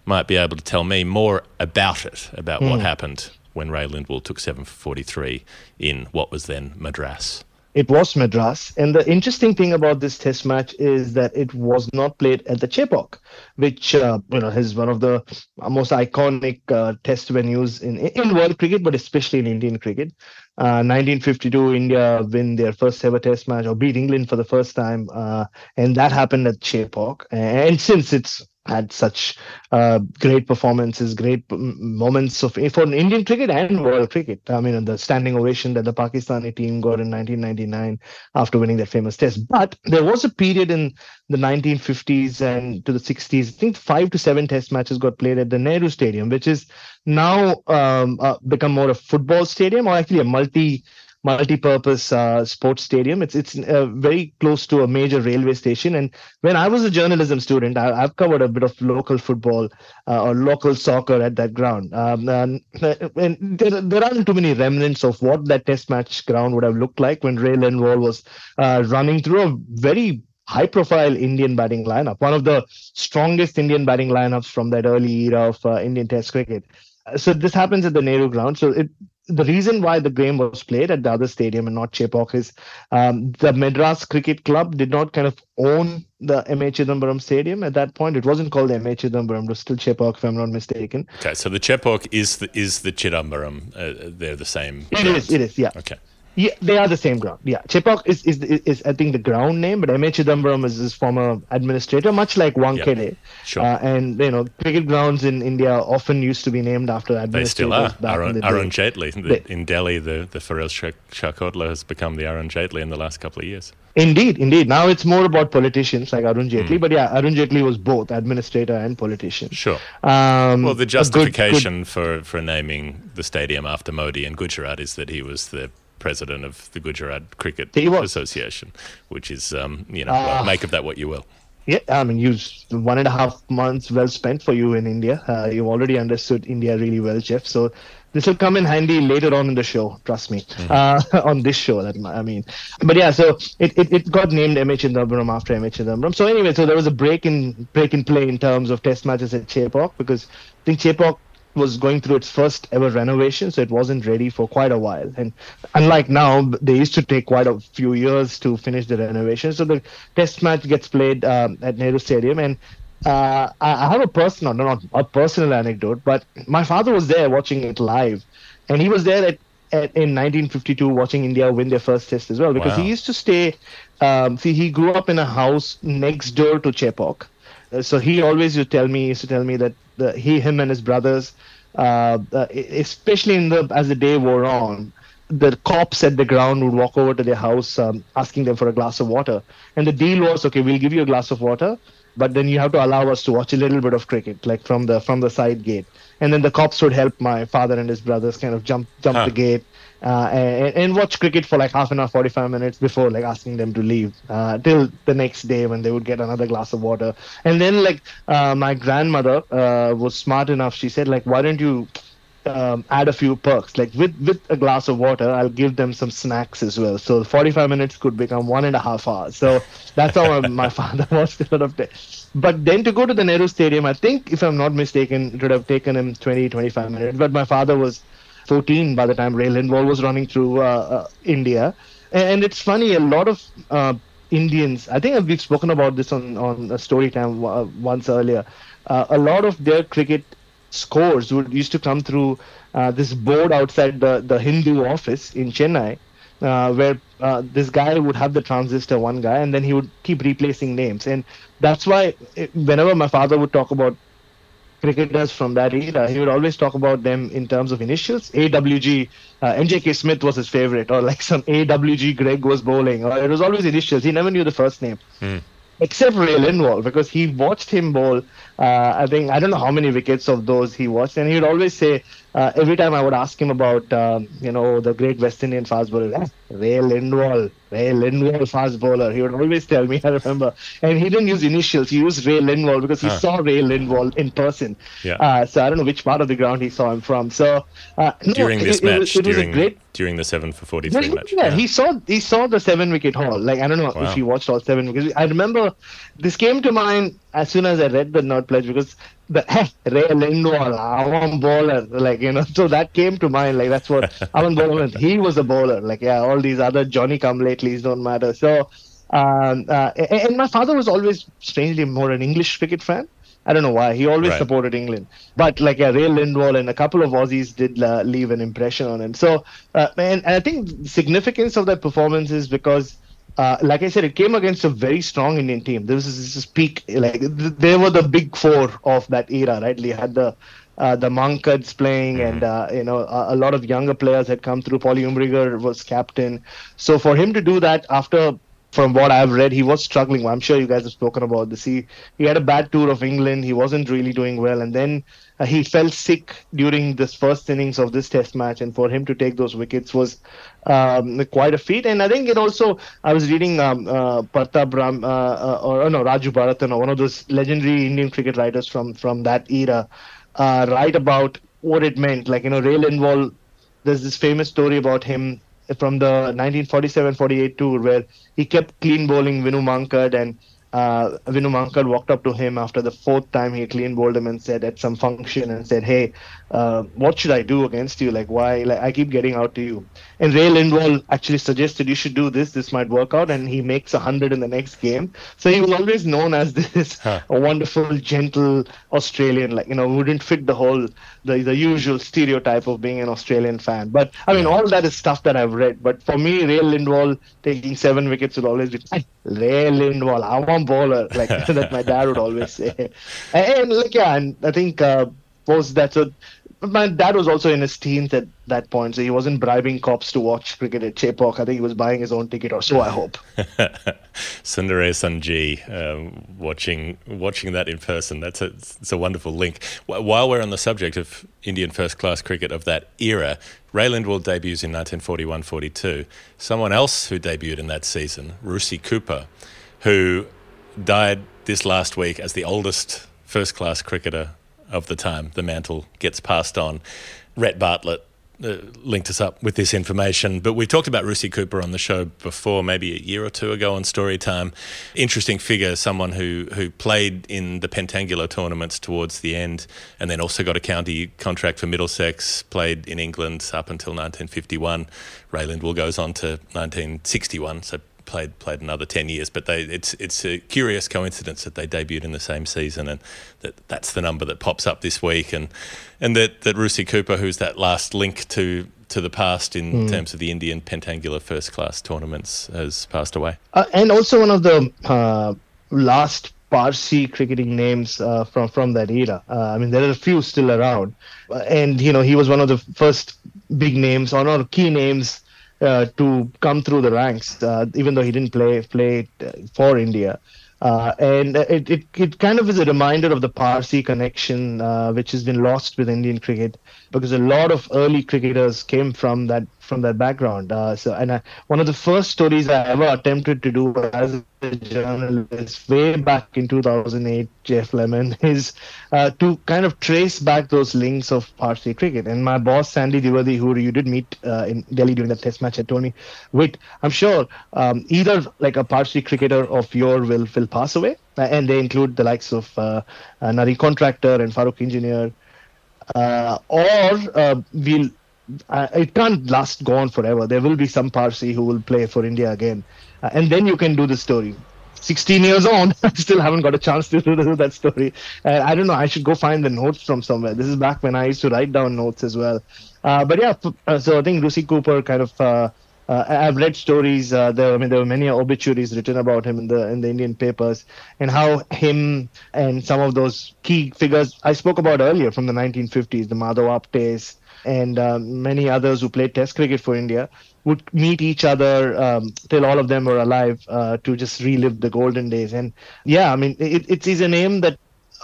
might be able to tell me more about it, about what hmm. happened when Ray Lindwall took 7 for 43 in what was then Madras. It was Madras. And the interesting thing about this test match is that it was not played at the Chepauk, which uh, you know is one of the most iconic uh, test venues in in world cricket, but especially in Indian cricket. Uh, 1952, India win their first ever test match or beat England for the first time, uh, and that happened at Chepauk. And since it's had such uh, great performances, great moments of for Indian cricket and world cricket. I mean, the standing ovation that the Pakistani team got in 1999 after winning that famous test. But there was a period in the 1950s and to the 60s. I think five to seven test matches got played at the Nehru Stadium, which is now um, uh, become more a football stadium or actually a multi multi-purpose uh, sports stadium. It's it's uh, very close to a major railway station. And when I was a journalism student, I, I've covered a bit of local football uh, or local soccer at that ground. Um, and, and there, there aren't too many remnants of what that test match ground would have looked like when Ray Lindwall was uh, running through a very high profile Indian batting lineup, one of the strongest Indian batting lineups from that early era of uh, Indian Test cricket. Uh, So this happens at the Nehru ground. So it, the reason why the game was played at the other stadium and not Chepauk is um, the Madras Cricket Club did not kind of own the MA Chidambaram Stadium at that point. It wasn't called MA Chidambaram, it was still Chepauk, if I'm not mistaken. Okay, so the Chepauk is the, is the Chidambaram. Uh, they're the same. It grounds. is, it is, yeah. Okay. Yeah, they are the same ground. Yeah, Chepauk is, is, is, is I think, the ground name, but M. A. Chidambaram is his former administrator, much like Wankhede. Sure. Uh, and, you know, cricket grounds in India often used to be named after They still are. Arun. Arun Jaitley. The, in Delhi, the, the Feroz Shah, Shah has become the Arun Jaitley in the last couple of years. Indeed, indeed. Now it's more about politicians like Arun Jaitley, Hmm. but yeah, Arun Jaitley was both administrator and politician. Sure. Um, Well, the a good- justification for, for naming the stadium after Modi in Gujarat is that he was the president of the Gujarat Cricket. Association, which is, um, you know, well, make of that what you will. Yeah, I mean, you one and a half months well spent for you in India. Uh, you've already understood India really well, Geoff. So this will come in handy later on in the show. Trust me, uh, on this show. That I mean, but yeah. So it, it, it got named MH Chidambaram after MH Chidambaram. So anyway, so there was a break in break in play in terms of Test matches at Chepauk because I think Chepauk was going through its first ever renovation, so it wasn't ready for quite a while. And unlike now, they used to take quite a few years to finish the renovation. So the test match gets played um, at Nehru Stadium, and uh, I I have a personal, no, not a personal anecdote, but my father was there watching it live, and he was there at, at in 1952 watching India win their first test as well because Wow. he used to stay. Um, see, he grew up in a house next door to Chepauk. Uh, so he always used to tell me, used to tell me that the, he, him, and his brothers, uh, uh, especially in the as the day wore on, the cops at the ground would walk over to their house, um, asking them for a glass of water. And the deal was, okay, we'll give you a glass of water, but then you have to allow us to watch a little bit of cricket, like from the from the side gate. And then the cops would help my father and his brothers kind of jump jump Huh. the gate uh, and, and watch cricket for like half an hour, 45 minutes before like asking them to leave uh, till the next day when they would get another glass of water. And then like uh, my grandmother uh, was smart enough. She said like, why don't you um, add a few perks? Like with with a glass of water, I'll give them some snacks as well. So 45 minutes could become one and a half hours. So that's how my father was sort of. there. But then to go to the Nehru Stadium, I think if I'm not mistaken, it would have taken him 20, 25 minutes. But my father was 14 by the time Ray Lindwall was running through uh, uh, India. And it's funny, a lot of uh, Indians, I think we've spoken about this on, on a story time once earlier. A lot of their cricket scores would used to come through uh, this board outside the, the Hindu office in Chennai, uh, where uh, this guy would have the transistor, one guy, and then he would keep replacing names. And that's why eh, whenever my father would talk about cricketers from that era, he would always talk about them in terms of initials. AWG, uh, MJK Smith was his favorite, or like some AWG Greg was bowling, or it was always initials. He never knew the first name. Except Ray Lindwall, because he watched him bowl. Uh, I think I don't know how many wickets of those he watched, and he would always say uh, every time I would ask him about, um, you know, the great West Indian fast bowler, "Ah, Ray Lindwall, Ray Lindwall fast bowler. He would always tell me. I remember, and he didn't use initials. He used Ray Lindwall because he saw Ray Lindwall in person. Yeah. Uh, so I don't know which part of the ground he saw him from. So uh, no, during this it, match, it was during great during the seven for 43 yeah, match. yeah, he saw he saw the seven wicket haul. Like I don't know Wow. if he watched all seven because I remember this came to mind as soon as I read the not pledge because the Ray Lindwall, Avan bowler, like you know, so that came to mind. Like that's what Avan bowler. He was a bowler. Like yeah, all these other Johnny come latelys don't matter. So, um, uh, and, and my father was always strangely more an English cricket fan. I don't know why. He always Right. supported England. But like yeah, Ray Lindwall and a couple of Aussies did uh, leave an impression on him. So, uh, and, and I think the significance of that performance is because, uh, like I said, it came against a very strong Indian team. This is this is peak. Like th- they were the big four of that era, right? They had the uh, the Mankads playing, and uh, you know a, a lot of younger players had come through. Polly Umrigar was captain. So for him to do that after from what I've read, he was struggling. I'm sure you guys have spoken about this. He he had a bad tour of England. He wasn't really doing well, and then uh, he fell sick during this first innings of this Test match. And for him to take those wickets was um, quite a feat. And I think it also. I was reading um, uh, Pratap Ram, uh, uh, or no Raju Bharatan, one of those legendary Indian cricket writers from from that era, uh, write about what it meant. Like you know, Ray Lindwall. There's this famous story about him from the 1947-48 tour where he kept clean bowling Vinu Mankad and uh, Vinu Mankad walked up to him after the fourth time he clean bowled him and said at some function and said, "Hey, uh, what should I do against you? Like why? Like I keep getting out to you." And Ray Lindwall actually suggested you should do this. This might work out, and he makes a hundred in the next game. So he was always known as this Huh. a wonderful, gentle Australian, like you know, who didn't fit the whole the the usual stereotype of being an Australian fan. But I mean, all that is stuff that I've read. But for me, Ray Lindwall taking seven wickets would always be Ray Lindwall, I want bowler, like that. My dad would always say, and, and, like yeah, and I think uh, was that so. My dad was also in his teens at that point, so he wasn't bribing cops to watch cricket at Chepauk. I think he was buying his own ticket, or so I hope. Sundare Sanji, um, watching watching that in person. That's a it's a wonderful link. While we're on the subject of Indian first class cricket of that era, Ray Lindwall debuts in 1941-42. Someone else who debuted in that season, Rusi Cooper, who died this last week as the oldest first class cricketer of the time the mantle gets passed on. Rhett Bartlett uh, linked us up with this information. But we talked about Rusi Cooper on the show before, maybe a year or two ago on Storytime. Interesting figure, someone who who played in the Pentangular tournaments towards the end, and then also got a county contract for Middlesex. Played in England up until 1951. Ray Lindwall goes on to 1961, so played played another ten years. But they, it's it's a curious coincidence that they debuted in the same season, and that that's the number that pops up this week, and and that that Rusi Cooper, who's that last link to to the past in terms of the Indian pentangular first class tournaments, has passed away. Uh, and also one of the uh, last Parsi cricketing names uh, from from that era. Uh, I mean, there are a few still around, Uh, and you know he was one of the first big names or not key names uh, to come through the ranks, uh, even though he didn't play play uh, for India. Uh, and it, it, it kind of is a reminder of the Parsi connection, uh, which has been lost with Indian cricket, because a lot of early cricketers came from that from that background. Uh, so, and I, one of the first stories I ever attempted to do as a journalist, way back in 2008, Geoff Lemon, is uh, to kind of trace back those links of Parsi cricket. And my boss Sandy Dwivedi, who you did meet uh, in Delhi during that Test match, had told me, "Wait, I'm sure um, either like a Parsi cricketer of your will will pass away." Uh, and they include the likes of uh, Nari Contractor and Farokh Engineer, uh, or uh, we'll uh, it can't last go on forever. There will be some Parsi who will play for India again, uh, and then you can do the story. 16 years on, I still haven't got a chance to do that story. Uh, I don't know. I should go find the notes from somewhere. This is back when I used to write down notes as well. Uh, but yeah, uh, so I think Rusi Cooper kind of. Uh, I've read stories. There, I mean, there were many obituaries written about him in the in the Indian papers, and how him and some of those key figures I spoke about earlier from the 1950s, the Madhav Aptes, and uh, many others who played Test cricket for India, would meet each other um, till all of them were alive uh, to just relive the golden days. And yeah, I mean, it, it is a name that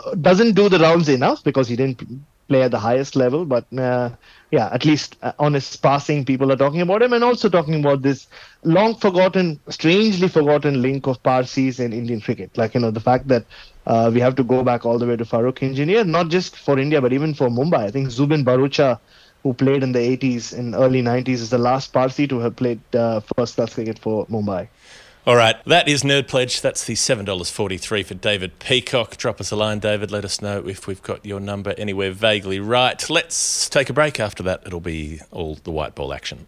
uh, doesn't do the rounds enough because he didn't play at the highest level. But uh, yeah, at least uh, on his passing, people are talking about him and also talking about this long forgotten, strangely forgotten link of Parsis and Indian cricket. Like, you know, the fact that uh, we have to go back all the way to Farokh Engineer, not just for India, but even for Mumbai. I think Zubin Bharucha, who played in the 80s and early 90s, is the last Parsi to have played uh, first class cricket for Mumbai. All right, that is Nerd Pledge. That's the $7.43 for David Peacock. Drop us a line, David. Let us know if we've got your number anywhere vaguely right. Let's take a break. After that, it'll be all the white ball action.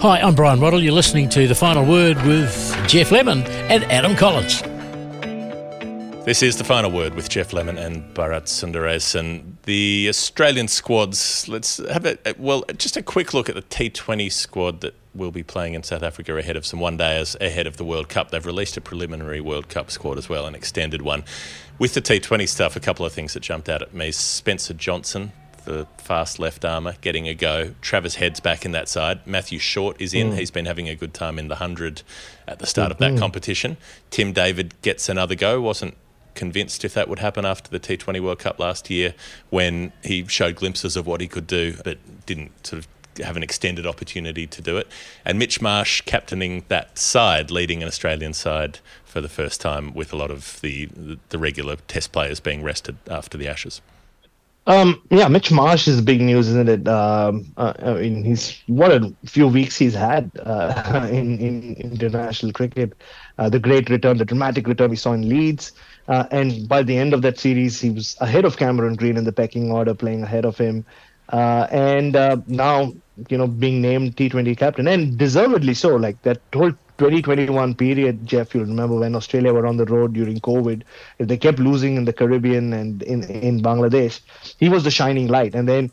Hi, I'm Brian Roddle. You're listening to The Final Word with Geoff Lemon and Adam Collins. This is the final word with Geoff Lemon and Bharat Sundaresan. The Australian squads, let's have a, well, just a quick look at the T20 squad that will be playing in South Africa ahead of some one days ahead of the World Cup. They've released a preliminary World Cup squad as well, an extended one. With the T20 stuff, a couple of things that jumped out at me. Spencer Johnson, the fast left armour, getting a go. Travis Head's back in that side. Matthew Short is in. Mm. He's been having a good time in the 100 at the start of that mm-hmm. competition. Tim David gets another go. Wasn't convinced if that would happen after the T20 World Cup last year when he showed glimpses of what he could do, but didn't sort of have an extended opportunity to do it. And Mitch Marsh captaining that side, leading an Australian side for the first time with a lot of the the regular test players being rested after the Ashes. Um, yeah, Mitch Marsh is big news, isn't it? Um, uh, I mean, he's what a few weeks he's had uh, in, in international cricket. Uh, the great return, the dramatic return we saw in Leeds, uh, and by the end of that series, he was ahead of Cameron Green in the pecking order, playing ahead of him, uh, and uh, now you know being named T20 captain, and deservedly so. Like that whole 2021 period, Geoff, you'll remember when Australia were on the road during COVID, they kept losing in the Caribbean and in, in Bangladesh. He was the shining light. And then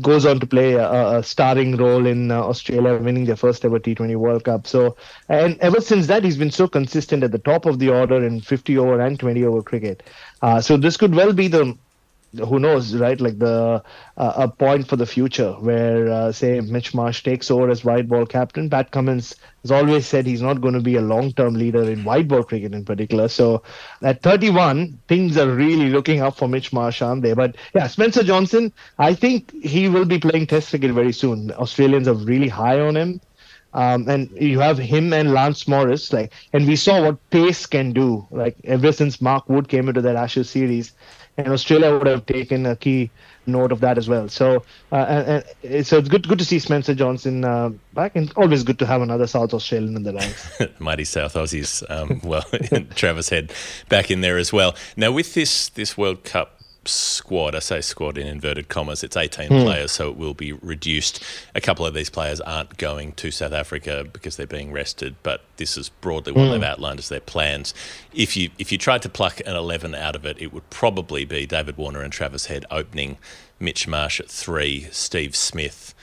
goes on to play a, a starring role in uh, Australia winning their first ever T20 World Cup. So, and ever since that, he's been so consistent at the top of the order in 50 over and 20 over cricket. Uh, so this could well be the who knows, right? Like the uh, a point for the future where, uh, say, Mitch Marsh takes over as white ball captain. Pat Cummins has always said he's not going to be a long-term leader in white ball cricket in particular. So at 31, things are really looking up for Mitch Marsh, aren't they? But yeah, Spencer Johnson, I think he will be playing Test cricket very soon. Australians are really high on him. Um, and you have him and Lance Morris, like, and we saw what pace can do. Like ever since Mark Wood came into that Ashes series, and Australia would have taken a key note of that as well. So, uh, and, and so it's good, good to see Spencer Johnson uh, back, and always good to have another South Australian in the ranks. Mighty South Aussies, um, well, Travis Head back in there as well. Now, with this this World Cup squad, I say squad in inverted commas, it's 18 hmm. players, so it will be reduced. A couple of these players aren't going to South Africa because they're being rested, but this is broadly what hmm. they've outlined as their plans. If you if you tried to pluck an 11 out of it, it would probably be David Warner and Travis Head opening, Mitch Marsh at three, Steve Smith,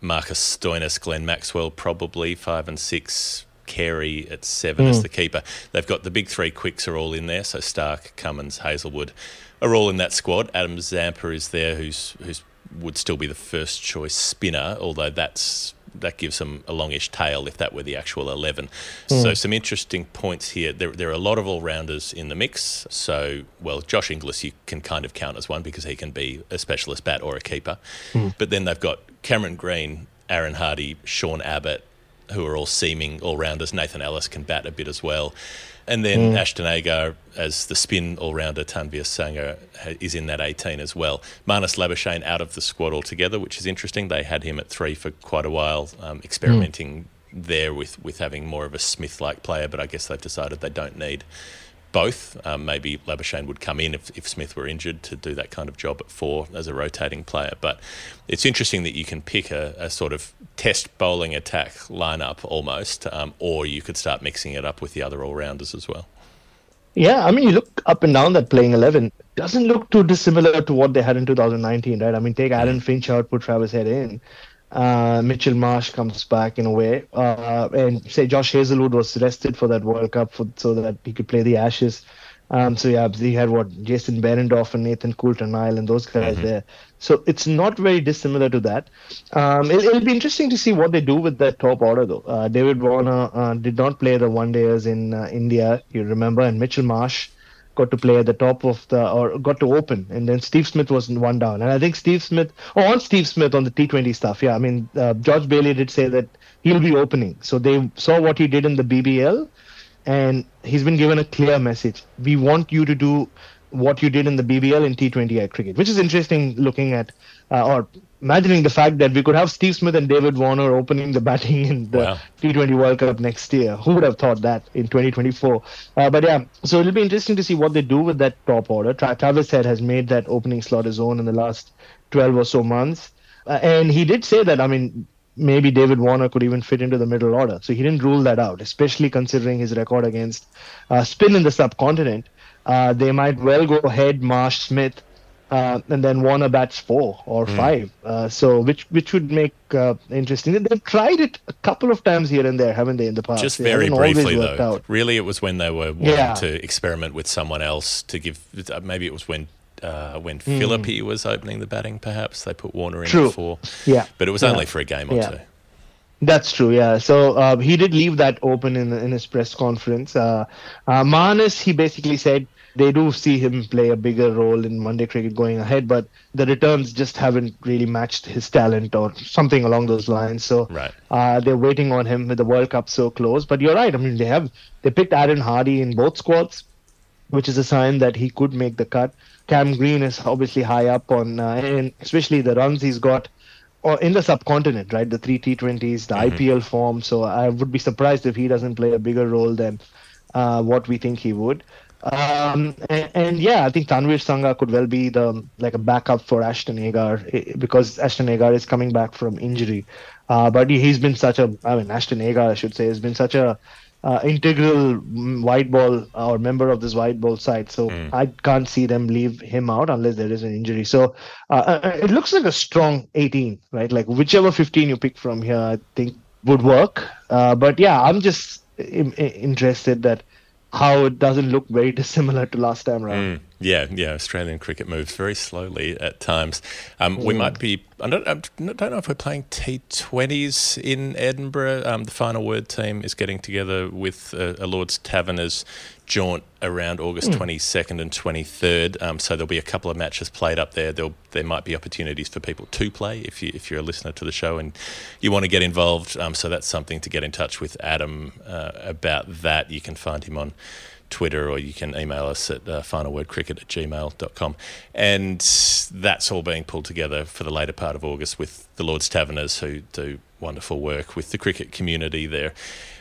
Marcus Stoinis, Glenn Maxwell, probably five and six. Carey at seven as hmm. the keeper. They've got the big three quicks are all in there. So Stark, Cummins, Hazlewood are all in that squad. Adam Zampa is there, who's who's would still be the first choice spinner, although that's that gives them a longish tail if that were the actual 11. So hmm. some interesting points here. There, there are a lot of all-rounders in the mix. So, well, Josh Inglis you can kind of count as one because he can be a specialist bat or a keeper. Hmm. But then they've got Cameron Green, Aaron Hardy, Sean Abbott, who are all seeming all-rounders. Nathan Ellis can bat a bit as well. And then Ashton Agar as the spin all-rounder, Tanvir Sangha ha- is in that 18 as well. Marnus Labuschagne out of the squad altogether, which is interesting. They had him at three for quite a while, um, experimenting there with, with having more of a Smith-like player, but I guess they've decided they don't need both. Um, maybe Labuschagne would come in if, if Smith were injured to do that kind of job at four as a rotating player. But it's interesting that you can pick a, a sort of test bowling attack lineup almost, um, or you could start mixing it up with the other all rounders as well. Yeah, I mean, you look up and down that playing 11 doesn't look too dissimilar to what they had in 2019, right? I mean, take Aaron Finch out, put Travis Head in. Uh, Mitchell Marsh comes back in a way, uh, and say Josh Hazlewood was rested for that World Cup for, so that he could play the Ashes. Um, so yeah, he had what Jason Behrendorff and Nathan Coulter Nile and those guys there. So it's not very dissimilar to that. Um, it, it'll be interesting to see what they do with that top order though. Uh, David Warner uh, did not play the one days in uh, India, you remember, and Mitchell Marsh got to play at the top of the or got to open, and then Steve Smith was one down. And I think Steve Smith, oh, on Steve Smith on the T20 stuff, yeah. I mean, uh, George Bailey did say that he'll be opening, so they saw what he did in the BBL, and he's been given a clear message. We want you to do what you did in the BBL in T20I cricket, which is interesting looking at uh, or imagining the fact that we could have Steve Smith and David Warner opening the batting in the Wow. T20 World Cup next year. Who would have thought that in 2024? Uh, but yeah, so it'll be interesting to see what they do with that top order. Tra- Travis Head has made that opening slot his own in the last 12 or so months. Uh, and he did say that, I mean, maybe David Warner could even fit into the middle order. So he didn't rule that out, especially considering his record against uh, spin in the subcontinent. Uh, they might well go ahead, Marsh Smith, uh, and then Warner bats four or Hmm. five. Uh, so which which would make uh, interesting. They've tried it a couple of times here and there, haven't they, in the past? Just very briefly, though. out. Really, it was when they were wanting Yeah. to experiment with someone else to give. uh, Maybe it was when uh, when Philippe was opening the batting. Perhaps they put Warner in. True. four. Yeah. but it was Yeah. only for a game or Yeah. two. That's true, yeah. So uh, he did leave that open in in his press conference. Uh, uh, he basically said they do see him play a bigger role in Monday cricket going ahead, but the returns just haven't really matched his talent or something along those lines. So Right. uh, they're waiting on him with the World Cup so close. But you're right. I mean, they have they picked Aaron Hardy in both squads, which is a sign that he could make the cut. Cam Green is obviously high up on, uh, and especially the runs he's got or in the subcontinent, right? The three T20s, the IPL form. So I would be surprised if he doesn't play a bigger role than uh, what we think he would. Um, and, and yeah, I think Tanvir Sangha could well be the like a backup for Ashton Agar eh, because Ashton Agar is coming back from injury. Uh, but he, he's been such a, I mean, Ashton Agar, I should say, has been such a uh, integral mm, white ball or member of this white ball side. So I can't see them leave him out unless there is an injury. So uh, uh, it looks like a strong 18, right? Like whichever 15 you pick from here, I think would work. Uh, but yeah, I'm just im- interested that how it doesn't look very dissimilar to last time around. Yeah, yeah. Australian cricket moves very slowly at times. Um, We might be. I don't, I don't know if we're playing T20s in Edinburgh. Um, the final word team is getting together with uh, a Lord's Taverners jaunt around August 22nd and 23rd. Um, so there'll be a couple of matches played up there. There'll, there might be opportunities for people to play if you if you're a listener to the show and you want to get involved. Um, so that's something to get in touch with Adam uh, about. That you can find him on. Twitter or you can email us at uh, finalwordcricket at gmail.com. And that's all being pulled together for the later part of August with the Lord's Taverners who do wonderful work with the cricket community there,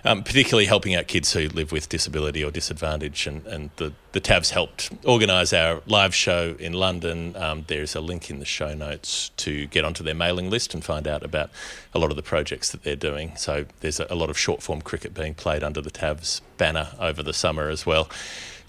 um, particularly helping out kids who live with disability or disadvantage. And, and the, the Tavs helped organise our live show in London. Um, there's a link in the show notes to get onto their mailing list and find out about a lot of the projects that they're doing. So there's a, a lot of short form cricket being played under the Tavs banner over the summer as well.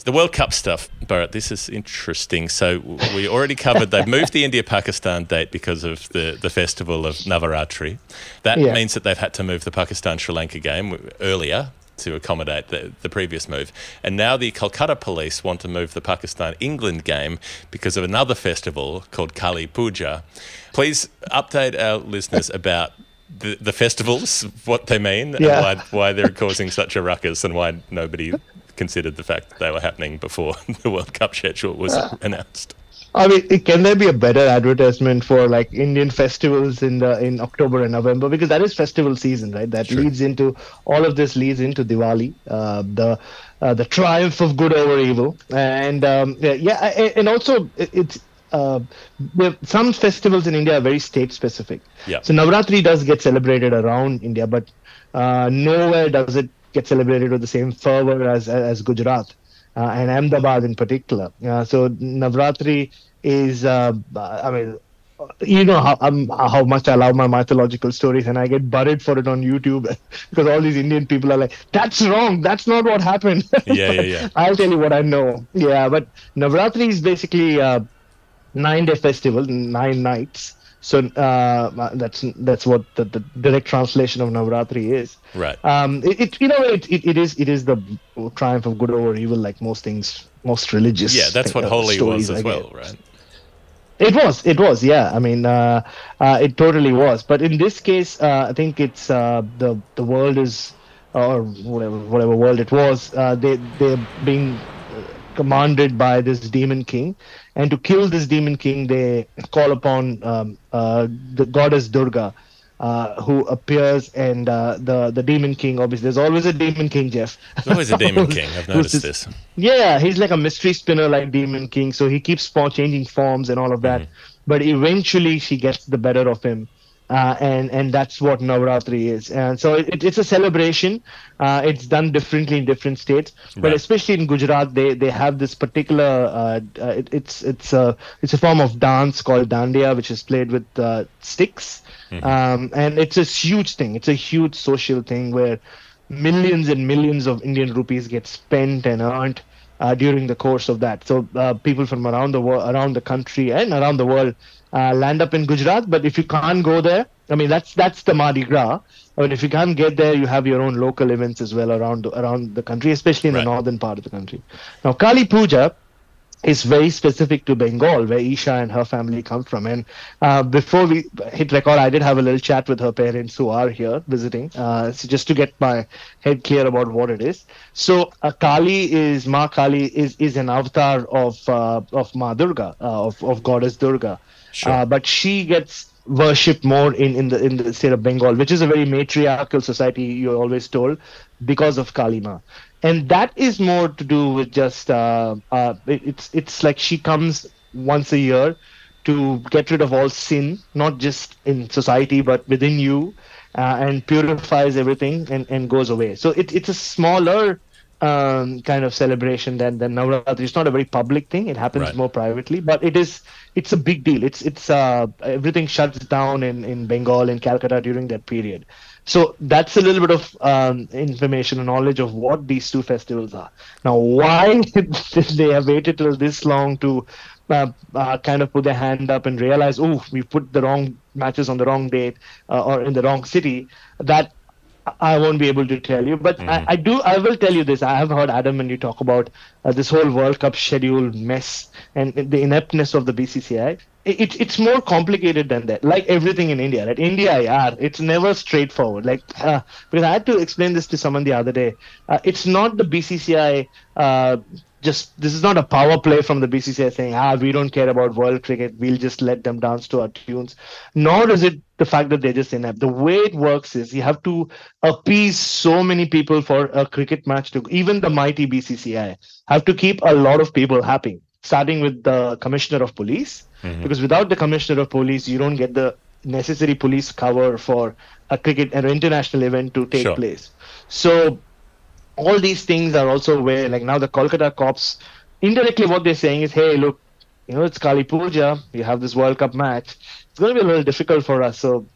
The World Cup stuff, Bharat, this is interesting. So we already covered they've moved the India Pakistan date because of the, the festival of Navaratri. That Yeah. means that they've had to move the Pakistan Sri Lanka game earlier to accommodate the, the previous move. And now the Kolkata police want to move the Pakistan England game because of another festival called Kali Puja. Please update our listeners about the, the festivals, what they mean, Yeah. and why, why they're causing such a ruckus, and why nobody considered the fact that they were happening before the World Cup schedule was announced. I mean, can there be a better advertisement for like Indian festivals in the in October and November because that is festival season, right? That leads into all of this leads into Diwali, uh, the uh, the triumph of good over evil, and um, yeah, yeah, and also it's. Uh, some festivals in India are very state specific. Yeah. So Navratri does get celebrated around India, but uh, nowhere does it get celebrated with the same fervor as as Gujarat uh, and Ahmedabad in particular. Uh, so Navratri is, uh, I mean, you know how um, how much I love my mythological stories, and I get buried for it on YouTube because all these Indian people are like, "That's wrong. That's not what happened." Yeah, yeah, yeah. I'll tell you what I know. Yeah, but Navratri is basically a nine-day festival, nine nights. So uh, that's that's what the, the direct translation of Navratri is. Right. Um, it, it you know it, it, it is it is the triumph of good over evil, like most things, most religious. Yeah, that's what uh, Holi was stories, as I well, right? It was, it was, yeah. I mean, uh, uh, it totally was. But in this case, uh, I think it's uh, the the world is, or whatever whatever world it was. Uh, they they're being commanded by this demon king, and to kill this demon king, they call upon um, uh, the goddess Durga. Uh, who appears and uh, the the demon king obviously there's always a demon king Geoff There's always a demon king. I've noticed this- this. yeah, he's like a mystery spinner like Demon King, so he keeps changing forms and all of that. But eventually, she gets the better of him, uh, and and that's what Navratri is. And so it, it's a celebration. Uh, it's done differently in different states, but Right. especially in Gujarat, they they have this particular. Uh, uh, it, it's it's a it's a form of dance called dandiya, which is played with uh, sticks, um, and it's a huge thing. It's a huge social thing where millions and millions of Indian rupees get spent and earned uh, during the course of that. So uh, people from around the world, around the country, and around the world uh, land up in Gujarat. But if you can't go there, I mean that's that's the Mardi Gras. I mean, if you can't get there, you have your own local events as well around around the country, especially in Right. the northern part of the country. Now, Kali Puja is very specific to Bengal, where Isha and her family come from. And uh, before we hit record, I did have a little chat with her parents who are here visiting, uh, so just to get my head clear about what it is. So uh, Kali is Ma Kali is is an avatar of uh, of Ma Durga, uh, of of goddess Durga, Sure. uh, but she gets worshipped more in, in the in the state of Bengal, which is a very matriarchal society. You're always told because of Kali Ma and that is more to do with just uh, uh, it- it's it's like she comes once a year to get rid of all sin, not just in society but within you, uh, and purifies everything and, and goes away. So it, it's a smaller um, kind of celebration than than Navratri. It's not a very public thing. It happens Right. more privately, but it is it's a big deal. It's it's uh, everything shuts down in in Bengal in Calcutta during that period. So that's a little bit of um, information and knowledge of what these two festivals are. Now, why they have waited till this long to uh, uh, kind of put their hand up and realize, oh, we put the wrong matches on the wrong date uh, or in the wrong city, that I won't be able to tell you, but I, I do. I will tell you this. I have heard Adam and you talk about uh, this whole World Cup schedule mess and the ineptness of the BCCI. It, it, it's more complicated than that. Like everything in India, right? India, yeah, it's never straightforward. Like uh, because I had to explain this to someone the other day. Uh, it's not the BCCI. Uh, just this is not a power play from the BCCI saying, ah, we don't care about world cricket. We'll just let them dance to our tunes. Nor is it the fact that they're just inept. The way it works is you have to appease so many people for a cricket match to even the mighty BCCI have to keep a lot of people happy, starting with the commissioner of police, mm-hmm. because without the commissioner of police, you don't get the necessary police cover for a cricket an international event to take Sure. place. So all these things are also where like now the Kolkata cops indirectly what they're saying is hey look you know it's Kali Puja. You have this World Cup match. It's going to be a little difficult for us. So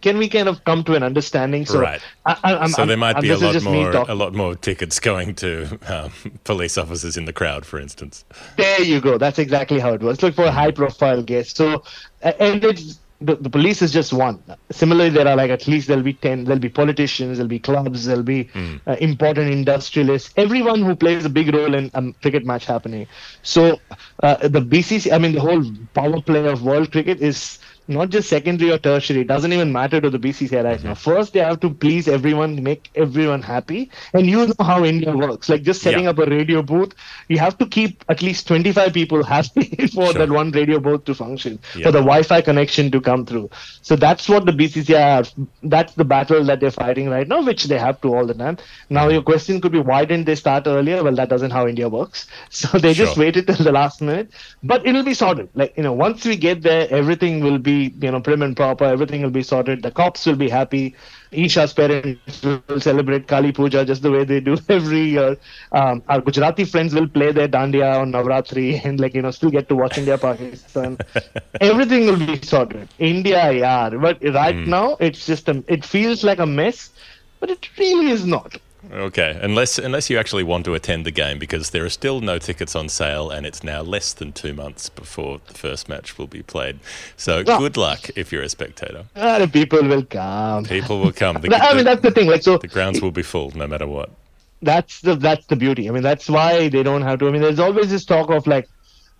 can we kind of come to an understanding so Right. I, I'm, so there I'm- might I'm- be a lot more a lot more tickets going to um, police officers in the crowd, for instance. There you go. That's exactly how it was. Look for a high profile guest. So, and it's the, the police is just one. Similarly, there are like at least there'll be 10, there'll be politicians, there'll be clubs, there'll be uh, important industrialists, everyone who plays a big role in a cricket match happening. So, uh, the BCC, I mean, the whole power play of world cricket is not just secondary or tertiary. It doesn't even matter to the BCCI right now. Mm-hmm. First, they have to please everyone, make everyone happy. And you know how India works. Like just setting Yeah. up a radio booth, you have to keep at least 25 people happy for Sure. that one radio booth to function, Yeah. for the Wi-Fi connection to come through. So that's what the BCCI are. That's the battle that they're fighting right now, which they have to all the time. Now mm-hmm. your question could be, why didn't they start earlier? Well, that doesn't how India works. So they just waited till the last minute. But it'll be sorted. Like you know, once we get there, everything will be you know prim and proper. Everything will be sorted. The cops will be happy. Isha's parents will celebrate Kali Puja just the way they do every year. Um, our Gujarati friends will play their dandiya on Navratri and like you know still get to watch India Pakistan. Everything will be sorted. India, yeah. But right now it's just a, it feels like a mess, but it really is not. Okay, unless unless you actually want to attend the game, because there are still no tickets on sale, and it's now less than two months before the first match will be played. So Yeah. good luck if you're a spectator. Ah, the people will come. People will come. The, I mean that's the thing. Like so, the grounds will be full no matter what. that's the that's the beauty. I mean, that's why they don't have to. I mean, there's always this talk of like,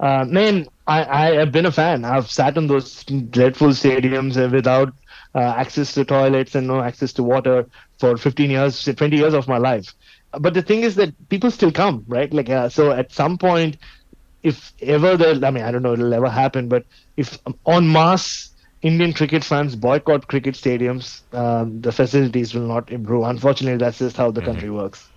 uh, man, I I have been a fan. I've sat in those dreadful stadiums uh, without uh, access to toilets and no access to water for 15 years, 20 years of my life. But the thing is that people still come, right? Like, uh, so at some point, if ever the, I mean, I don't know, it'll ever happen, but if um, en masse Indian cricket fans boycott cricket stadiums, um, the facilities will not improve. Unfortunately, that's just how the country works.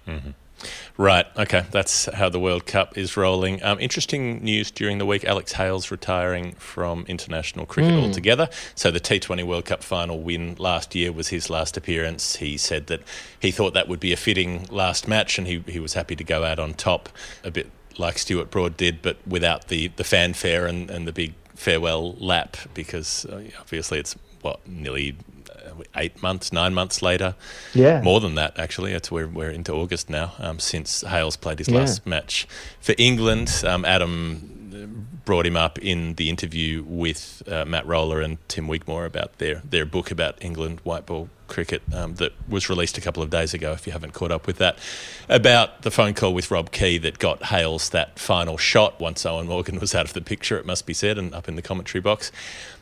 Right. Okay. That's how the World Cup is rolling. Um, interesting news during the week. Alex Hales retiring from international cricket altogether. So the T20 World Cup final win last year was his last appearance. He said that he thought that would be a fitting last match, and he he was happy to go out on top, a bit like Stuart Broad did, but without the the fanfare and, and the big farewell lap, because uh, obviously it's what nearly. Uh, Eight months, nine months later, Yeah. more than that actually. It's we're we're into August now. Um, since Hales played his Yeah. last match for England, um, Adam brought him up in the interview with uh, Matt Roller and Tim Wigmore about their their book about England white ball cricket um, that was released a couple of days ago. If you haven't caught up with that, about the phone call with Rob Key that got Hales that final shot once Eoin Morgan was out of the picture. It must be said, and up in the commentary box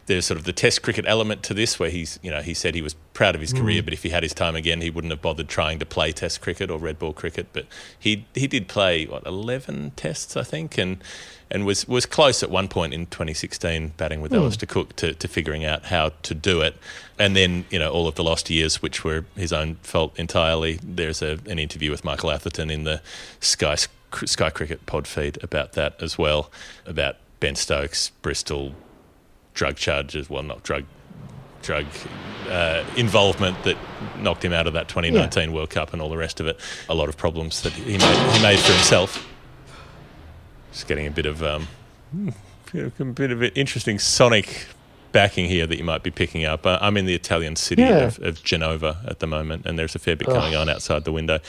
there's sort of the test cricket element to this where he's you know he said he was proud of his mm. career but if he had his time again he wouldn't have bothered trying to play test cricket or red ball cricket. But he he did play what 11 tests I think and and was was close at one point in 2016 batting with hmm. Alastair Cook to, to figuring out how to do it. And then you know all of the lost years which were his own fault entirely. There's a, an interview with Michael Atherton in the Sky Sky Cricket pod feed about that as well about Ben Stokes Bristol drug charges, well, not drug drug uh, involvement that knocked him out of that 2019 World Cup and all the rest of it. A lot of problems that he made, he made for himself. Just getting a bit of um, a bit of an interesting sonic backing here that you might be picking up. Uh, I'm in the Italian city Yeah. of, of Genova at the moment, and there's a fair bit going on outside the window.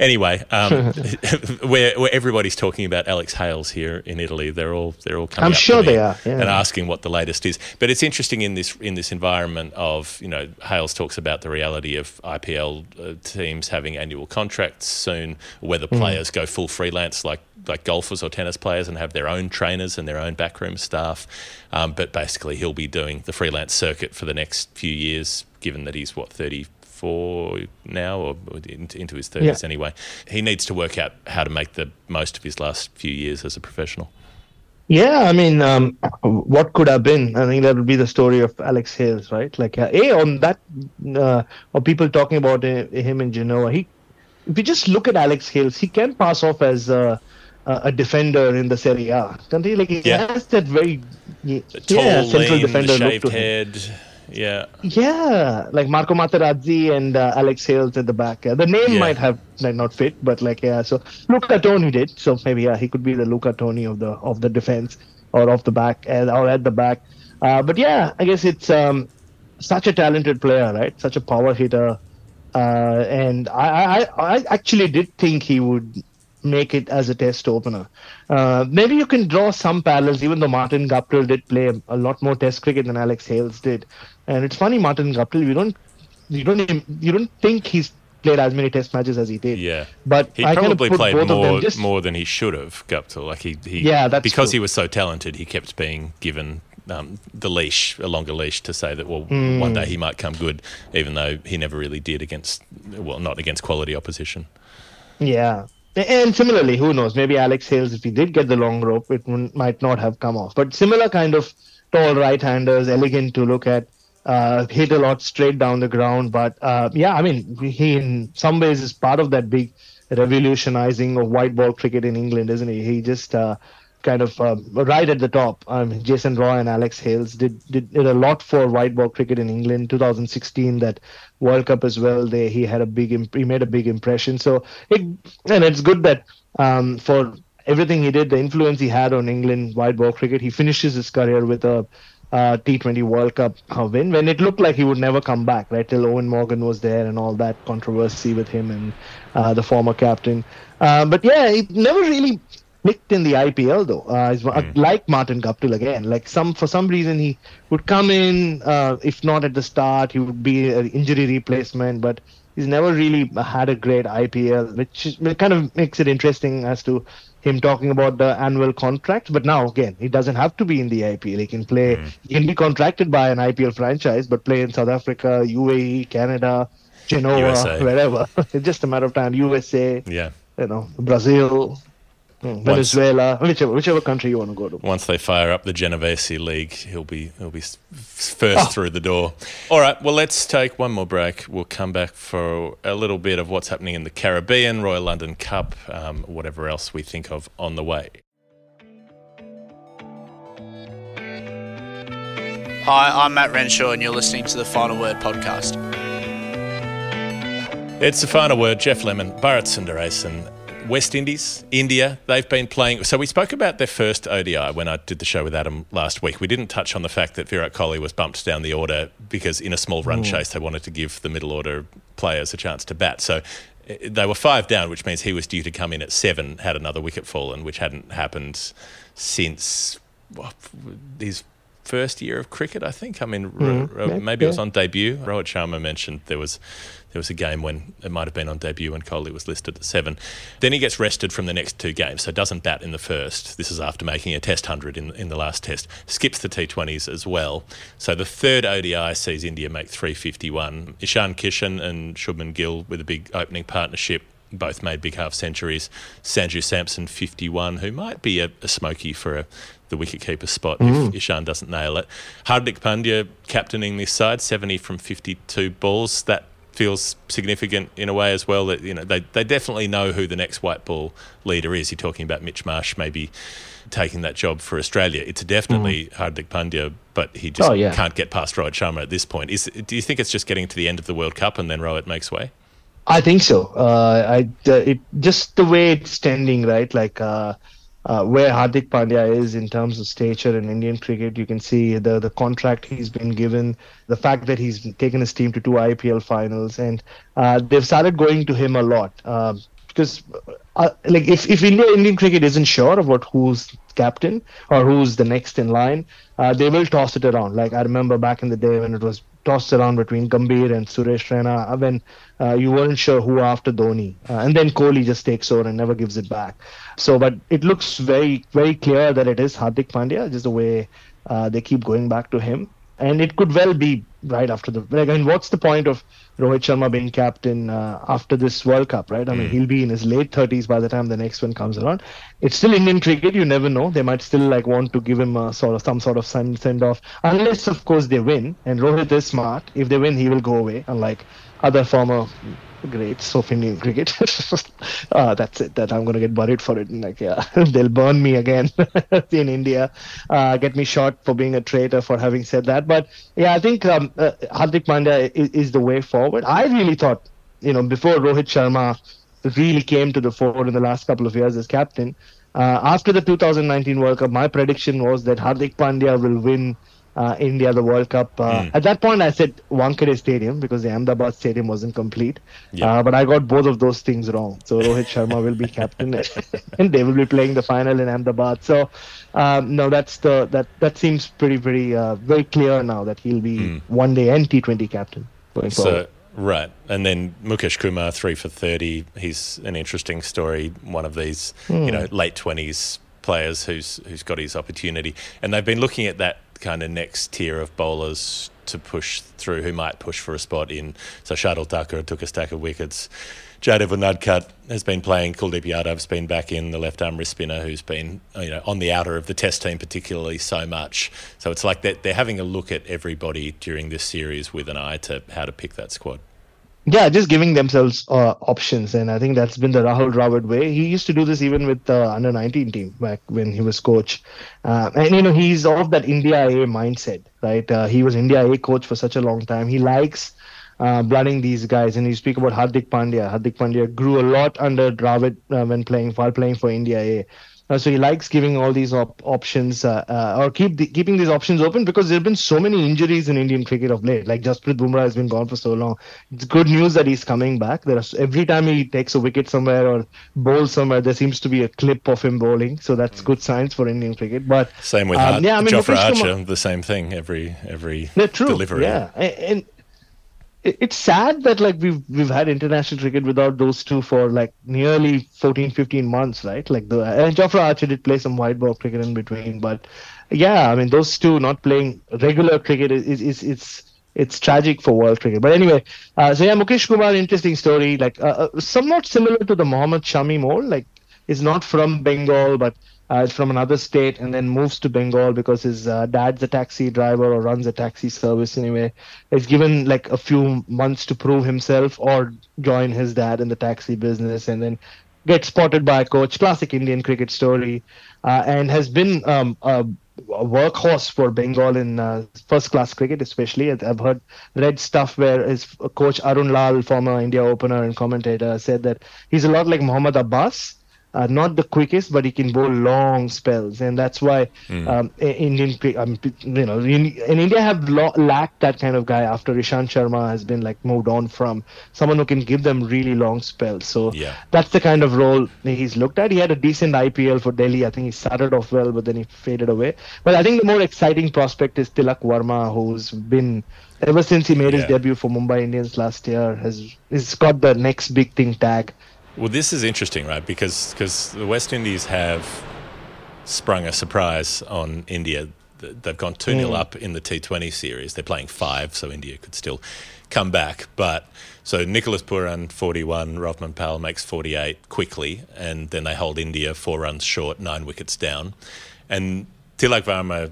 Anyway, um, where, where everybody's talking about Alex Hales here in Italy, they're all they're all coming I'm sure they are, yeah. and asking what the latest is. But it's interesting in this in this environment of you know Hales talks about the reality of IPL uh, teams having annual contracts soon, whether Mm. players go full freelance like like golfers or tennis players and have their own trainers and their own backroom staff. Um, but basically, he'll be doing the freelance circuit for the next few years, given that he's what thirty four now, or into his thirties Yeah. anyway. He needs to work out how to make the most of his last few years as a professional. Yeah, I mean, um, what could have been? I think that would be the story of Alex Hales, right? Like, uh, a on that, uh, or people talking about uh, him in Genoa. He, if you just look at Alex Hales, he can pass off as uh, a, defender in the Serie A. Can't he? Like, he Yeah. has that very yeah, Tall, central lean, the defender look to him. Yeah, Yeah, like Marco Materazzi and uh, Alex Hales at the back. Yeah, the name Yeah. might have might not fit, but like yeah. So Luca Toni did. So maybe yeah, he could be the Luca Toni of the of the defense or of the back and or at the back. Uh, but yeah, I guess it's um, such a talented player, right? Such a power hitter, uh, and I, I I actually did think he would make it as a test opener. Uh, maybe you can draw some parallels, even though Martin Guptill did play a, lot more test cricket than Alex Hales did. And it's funny, Martin Guptill, you don't you don't you don't think he's played as many test matches as he did. yeah. But he I kind of probably played more just more than he should have. Guptill, like he, he Yeah, that's because true. he was so talented, he kept being given um, the leash, a longer leash, to say that well, Hmm. one day he might come good, even though he never really did against well, not against quality opposition. Yeah. And similarly, who knows? Maybe Alex Hales, if he did get the long rope, it might not have come off. But similar kind of tall right-handers, elegant to look at, uh, hit a lot straight down the ground. But uh, yeah, I mean, he in some ways is part of that big revolutionizing of white ball cricket in England, isn't he? He just uh, kind of um, right at the top. Um, Jason Roy and Alex Hales did, did did a lot for white ball cricket in England. 2016, that World Cup as well. They he had a big imp- he made a big impression. So it and it's good that um, for everything he did, the influence he had on England white ball cricket, he finishes his career with a uh, T20 World Cup uh, win when it looked like he would never come back, right? Till Eoin Morgan was there and all that controversy with him and uh, the former captain. Uh, but yeah, it never really clicked in the IPL though. Uh, he's uh, like Martin Guptill again. Like some for some reason he would come in, uh, if not at the start, he would be an injury replacement, but he's never really had a great IPL, which is, kind of makes it interesting as to him talking about the annual contract. But now again, he doesn't have to be in the IPL. He can play. He can be contracted by an IPL franchise, but play in South Africa, UAE, Canada, Genoa, USA. wherever. it's just a matter of time. USA, Yeah. you know, Brazil, mm, Venezuela, whichever whichever country you want to go to. Once they fire up the Genovese League, he'll be he'll be s- first through the door. All right, well let's take one more break. We'll come back for a little bit of what's happening in the Caribbean, Royal London Cup, um, whatever else we think of on the way. Hi, I'm Matt Renshaw, and you're listening to the Final Word podcast. It's the final word. Geoff Lemon, Bharat Sundaresan, West Indies, India. They've been playing. So we spoke about their first ODI when I did the show with Adam last week. We didn't touch on the fact that Virat Kohli was bumped down the order because in a small run chase they wanted to give the middle order players a chance to bat. So eh, they were five down, which means he was due to come in at seven had another wicket fallen, which hadn't happened since well, his first year of cricket, I think. I mean, r- Mhm. r- Yeah, maybe it was on debut. Rohit Sharma mentioned there was there was a game when it might have been on debut when Kohli was listed at seven. Then he gets rested from the next two games, so doesn't bat in the first. This is after making a Test hundred in in the last Test. Skips the T20s as well. So the third ODI sees India make three fifty one. Ishan Kishan and Shubman Gill with a big opening partnership. Both made big half centuries. Sanju Samson, 51, who might be a, a smoky for a, the wicketkeeper spot if mm. Ishan doesn't nail it. Hardik Pandya captaining this side, 70 from 52 balls. That feels significant in a way as well. That you know they they definitely know who the next white ball leader is. You're talking about Mitch Marsh maybe taking that job for Australia. It's definitely Hardik Pandya, but he just Oh, yeah. can't get past Rohit Sharma at this point. Is do you think it's just getting to the end of the World Cup and then Rohit makes way? I think so. Uh, I uh, it just the way it's tending, right? Like uh, uh, where Hardik Pandya is in terms of stature in Indian cricket. You can see the the contract he's been given, the fact that he's taken his team to two IPL finals, and uh, they've started going to him a lot. Um because uh, like if, if India Indian cricket isn't sure about who's captain or who's the next in line, uh, they will toss it around. Like I remember back in the day when it was tossed around between Gambhir and Suresh Raina when uh, you weren't sure who after Dhoni, uh, and then Kohli just takes over and never gives it back. So, but it looks very very clear that it is Hardik Pandya, just the way uh, they keep going back to him, and it could well be right after the. Like, I mean, what's the point of Rohit Sharma being captain uh, after this World Cup, right? I mean, he'll be in his late 30s by the time the next one comes around. It's still Indian cricket. You never know. They might still like want to give him a sort of some sort of send send off, unless of course they win. And Rohit is smart. If they win, he will go away, unlike other former greats of Indian cricket. uh, that's it. That I'm gonna get buried for it. And Like, yeah, they'll burn me again in India, uh, get me shot for being a traitor for having said that. But yeah, I think um, uh, Hardik Pandya is, is the way forward. I really thought, you know, before Rohit Sharma really came to the fore in the last couple of years as captain. Uh, after the 2019 World Cup, my prediction was that Hardik Pandya will win uh, India the World Cup. Uh, At that point, I said Wankhede Stadium because the Ahmedabad Stadium wasn't complete. Yeah. Uh, but I got both of those things wrong. So Rohit Sharma will be captain, and they will be playing the final in Ahmedabad. So um, no, that's the that that seems pretty pretty uh, very clear now that he'll be one day and T20 captain going forward. So right, and then Mukesh Kumar three for thirty. He's an interesting story. One of these, you know, late twenties players who's who's got his opportunity, and they've been looking at that kind of next tier of bowlers to push through who might push for a spot in. So Shardul Thakur took a stack of wickets. Jaydev Unadkat has been playing. Kuldeep Yadav's been back in the left arm wrist spinner who's been you know on the outer of the Test team particularly so much. So it's like that they're having a look at everybody during this series with an eye to how to pick that squad. Yeah, just giving themselves uh, options, and I think that's been the Rahul Dravid way. He used to do this even with the under 19 team back when he was coach, uh, and you know he's of that India A mindset, right? Uh, he was India A coach for such a long time. He likes uh, blooding these guys, and you speak about Hardik Pandya. Hardik Pandya grew a lot under Dravid uh, when playing while playing for India A. Uh, so he likes giving all these op- options uh, uh, or keep the, keeping these options open because there have been so many injuries in Indian cricket of late. Like Jasprit Bumrah has been gone for so long. It's good news that he's coming back. There are, every time he takes a wicket somewhere or bowls somewhere, there seems to be a clip of him bowling. So that's good signs for Indian cricket. But Same with um, Hart- yeah, I mean, Jofra Mukesh Kumar- Archer, the same thing every every true. delivery. Yeah, and it- it's sad that like we've we've had international cricket without those two for like nearly 14 15 months right? Like the and Jofra Archer did play some white ball cricket in between but yeah i mean those two not playing regular cricket is is, is it's it's tragic for world cricket. But anyway uh, so yeah mukesh kumar interesting story. Like uh, uh, somewhat similar to the mohammad shami mold like is not from bengal but uh, is from another state and then moves to Bengal because his uh, dad's a taxi driver or runs a taxi service anyway. He's given like a few months to prove himself or join his dad in the taxi business and then get spotted by a coach. Classic Indian cricket story, uh, and has been um, a, a workhorse for Bengal in uh, first class cricket, especially. I've heard read stuff where his coach Arun Lal, former India opener and commentator, said that he's a lot like Muhammad Abbas uh, not the quickest, but he can bowl long spells, and that's why um, Indian, um, you know, in, in India have lo- lacked that kind of guy after Ishant Sharma has been like moved on from someone who can give them really long spells. So Yeah. that's the kind of role he's looked at. He had a decent IPL for Delhi. I think he started off well, but then he faded away. But I think the more exciting prospect is Tilak Varma, who's been ever since he made his debut for Mumbai Indians last year has has got the next big thing tag. Well, this is interesting, right? Because because the West Indies have sprung a surprise on India. They've gone 2 0 mm. up in the T20 series. They're playing five, so India could still come back. But so Nicholas Pooran, 41, Rovman Powell makes 48 quickly, and then they hold India four runs short, nine wickets down. And Tilak Varma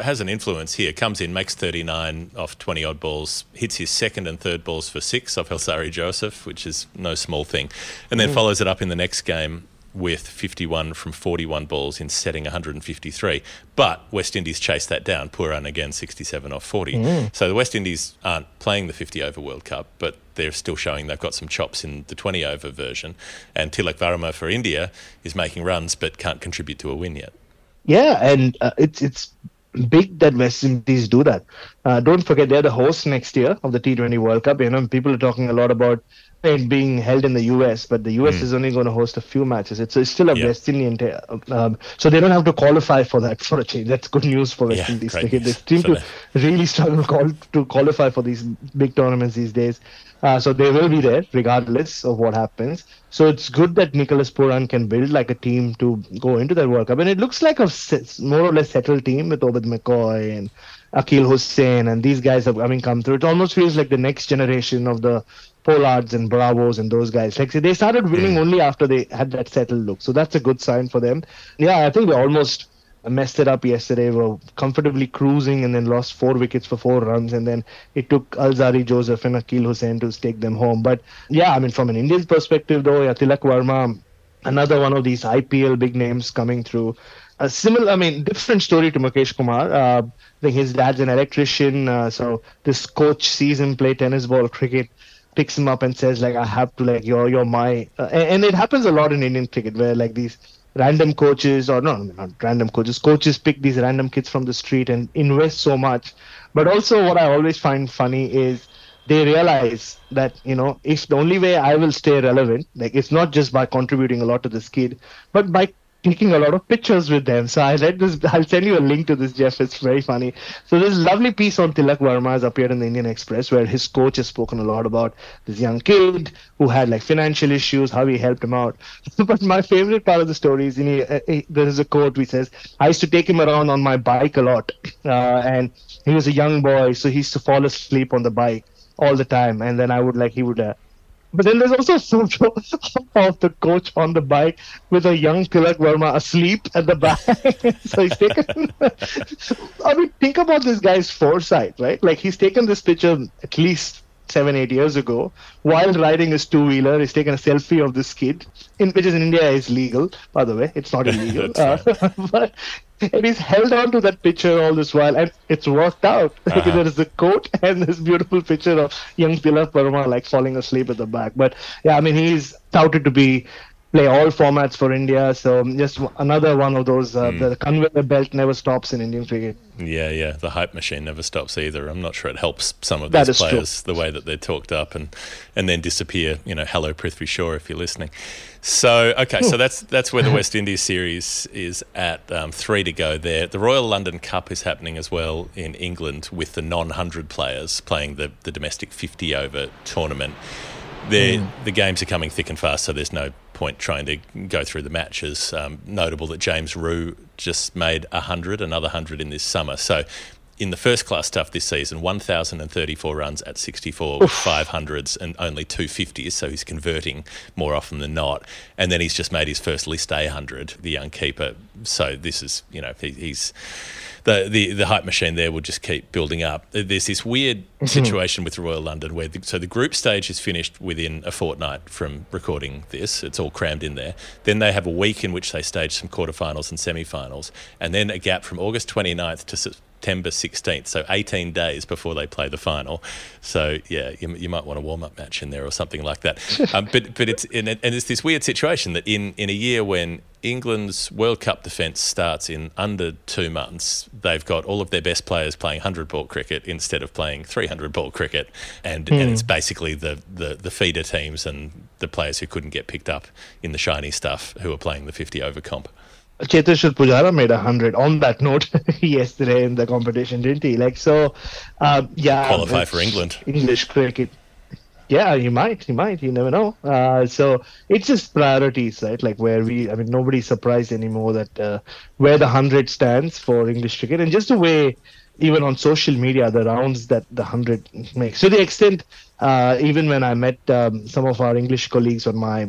has an influence here. Comes in, makes 39 off 20 odd balls, hits his second and third balls for six off Alzarri Joseph, which is no small thing, and then follows it up in the next game with 51 from 41 balls in setting 153. But West Indies chased that down. Pooran again 67 off 40. Mm. So the West Indies aren't playing the 50 over World Cup, but they're still showing they've got some chops in the 20 over version. And Tilak Varma for India is making runs but can't contribute to a win yet. Yeah, and uh, it's it's big that West Indies do that. Uh, don't forget they're the host next year of the T20 World Cup. You know, people are talking a lot about it being held in the US, but the US is only going to host a few matches. It's, it's still a Yeah. West Indian, ta- um, so they don't have to qualify for that for a change. That's good news for West Yeah, Indies. They seem to really struggle call, to qualify for these big tournaments these days. Uh, so they will be there regardless of what happens. So it's good that Nicholas Pooran can build like a team to go into that World Cup, and it looks like a more or less settled team with Obed McCoy and Akeal Hosein and these guys have I mean come through. It almost feels like the next generation of the Pollards and Bravos and those guys. Like they started winning only after they had that settled look. So that's a good sign for them. Yeah, I think they almost messed it up yesterday. Were comfortably cruising and then lost four wickets for four runs, and then it took Alzarri Joseph and Akeal Hosein to take them home. But yeah, I mean from an Indian perspective though, yeah, Tilak Varma, another one of these IPL big names coming through. A similar, I mean, different story to Mukesh Kumar. Uh, I think his dad's an electrician, uh, so this coach sees him play tennis ball cricket, picks him up and says like, "I have to like you're you're my," uh, and, and it happens a lot in Indian cricket where like these random coaches or no, no, not random coaches, coaches pick these random kids from the street and invest so much. But also, what I always find funny is they realize that you know if the only way I will stay relevant, like it's not just by contributing a lot to this kid, but by taking a lot of pictures with them. So I read this. I'll send you a link to this, Geoff. It's very funny. So this lovely piece on Tilak Varma has appeared in the Indian Express, where his coach has spoken a lot about this young kid who had like financial issues, how he helped him out. but my favorite part of the story is, in uh, he- there is a quote which says, "I used to take him around on my bike a lot, uh, and he was a young boy, so he used to fall asleep on the bike all the time, and then I would like he would." Uh, but then there's also a photo of the coach on the bike with a young Tilak Varma asleep at the back. so he's taken. I mean, think about this guy's foresight, right? Like he's taken this picture at least seven, eight years ago while riding his two wheeler. He's taken a selfie of this kid, in which is in India is legal, by the way. It's not illegal. Uh, but and he's held on to that picture all this while, and it's worked out. Uh-huh. there is a coat and this beautiful picture of young Tilak Varma like falling asleep at the back. But yeah, I mean, he's touted to be play all formats for India. So just another one of those. Uh, Hmm. The conveyor belt never stops in Indian cricket. Yeah, yeah. The hype machine never stops either. I'm not sure it helps some of these is true. players the way that they're talked up and and then disappear. You know, hello Prithvi Shaw if you're listening. So okay, so that's that's where the West Indies series is at. Um, three to go there. The Royal London Cup is happening as well in England with the non-hundred players playing the the domestic 50 over tournament. The the games are coming thick and fast, so there's no point trying to go through the matches. Um, notable that James Rew just made hundred, another hundred in this summer. So. In the first class stuff this season, 1,034 runs at 64 with 500s and only 250s, so he's converting more often than not. And then he's just made his first list A 100, the young keeper. So this is, you know, he, he's the, the the hype machine there will just keep building up. There's this weird mm-hmm. situation with Royal London where the, so the group stage is finished within a fortnight from recording this. It's all crammed in there. Then they have a week in which they stage some quarterfinals and semi-finals, and then a gap from August 29th to September 16th, so 18 days before they play the final. So yeah, you, you might want a warm-up match in there or something like that. um, but but it's and, it- and it's this weird situation that in in a year when England's World Cup defence starts in under two months. They've got all of their best players playing 100 ball cricket instead of playing 300 ball cricket. And, and it's basically the, the, the feeder teams and the players who couldn't get picked up in the shiny stuff who are playing the 50 over comp. Cheteshwar Pujara made a hundred on that note yesterday in the competition, didn't he? Like so, uh, yeah. Qualify for England. English cricket. Yeah, he might. He might. You never know. Uh, so it's just priorities, right? Like where we. I mean, nobody's surprised anymore that uh, where the hundred stands for English cricket, and just the way, even on social media, the rounds that the hundred makes. To the extent, uh, even when I met um, some of our English colleagues on my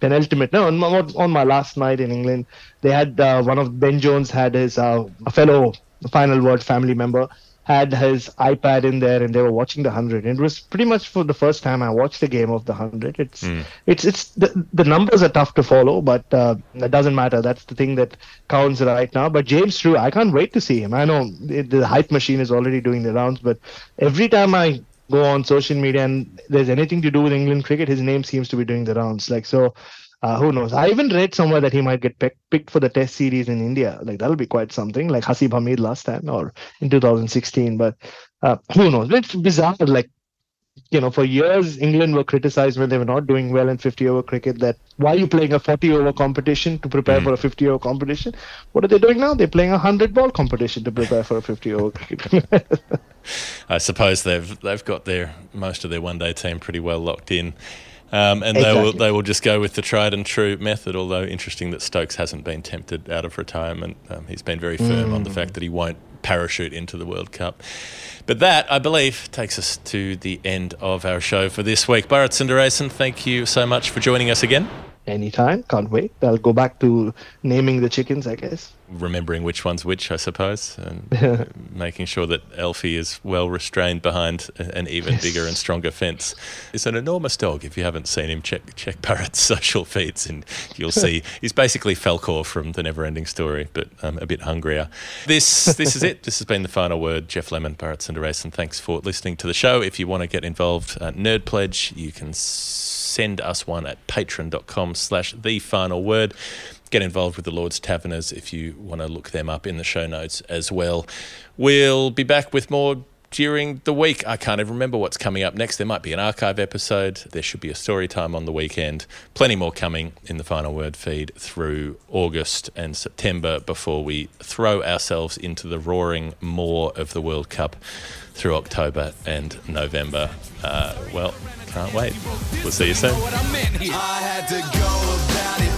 penultimate no on my, on my last night in england they had uh, one of ben jones had his uh, fellow final word family member had his iPad in there and they were watching the hundred. It was pretty much for the first time I watched the game of the hundred. It's it's it's the, the numbers are tough to follow, but uh, that doesn't matter. That's the thing that counts right now. But James Rew, I can't wait to see him. I know it, the hype machine is already doing the rounds, but every time I go on social media and there's anything to do with England cricket, his name seems to be doing the rounds. Like so. Uh, who knows? I even read somewhere that he might get pick, picked for the Test series in India. Like that'll be quite something, like Haseeb Hameed last time or in 2016. But uh, who knows? It's bizarre. Like you know, for years England were criticized when they were not doing well in 50 over cricket. That why are you playing a 40 over competition to prepare for a 50 over competition? What are they doing now? They're playing a 100 ball competition to prepare for a 50 over cricket. I suppose they've they've got their most of their one day team pretty well locked in. Um, and they will they will just go with the tried and true method. Although interesting that Stokes hasn't been tempted out of retirement. Um, he's been very firm on the fact that he won't parachute into the World Cup. But that, I believe, takes us to the end of our show for this week. Bharat Sundaresan, thank you so much for joining us again. Anytime, can't wait. I'll go back to naming the chickens, I guess. Remembering which one's which, I suppose, and making sure that Elfie is well restrained behind an even bigger and stronger fence. It's an enormous dog. If you haven't seen him, check check Bharat's social feeds, and you'll see he's basically Falcor from the Neverending Story, but um, a bit hungrier. This this is it. This has been the final word. Geoff Lemon, Barrett and Thanks for listening to the show. If you want to get involved, uh, Nerd Pledge, you can send us one at patreon.com slash the final word get involved with the Lord's Taverners if you want to look them up in the show notes as well. We'll be back with more during the week. I can't even remember what's coming up next. There might be an archive episode. There should be a story time on the weekend. Plenty more coming in the Final Word feed through August and September before we throw ourselves into the roaring maw of the World Cup through October and November. Uh, well, can't wait. We'll see you soon. I had to go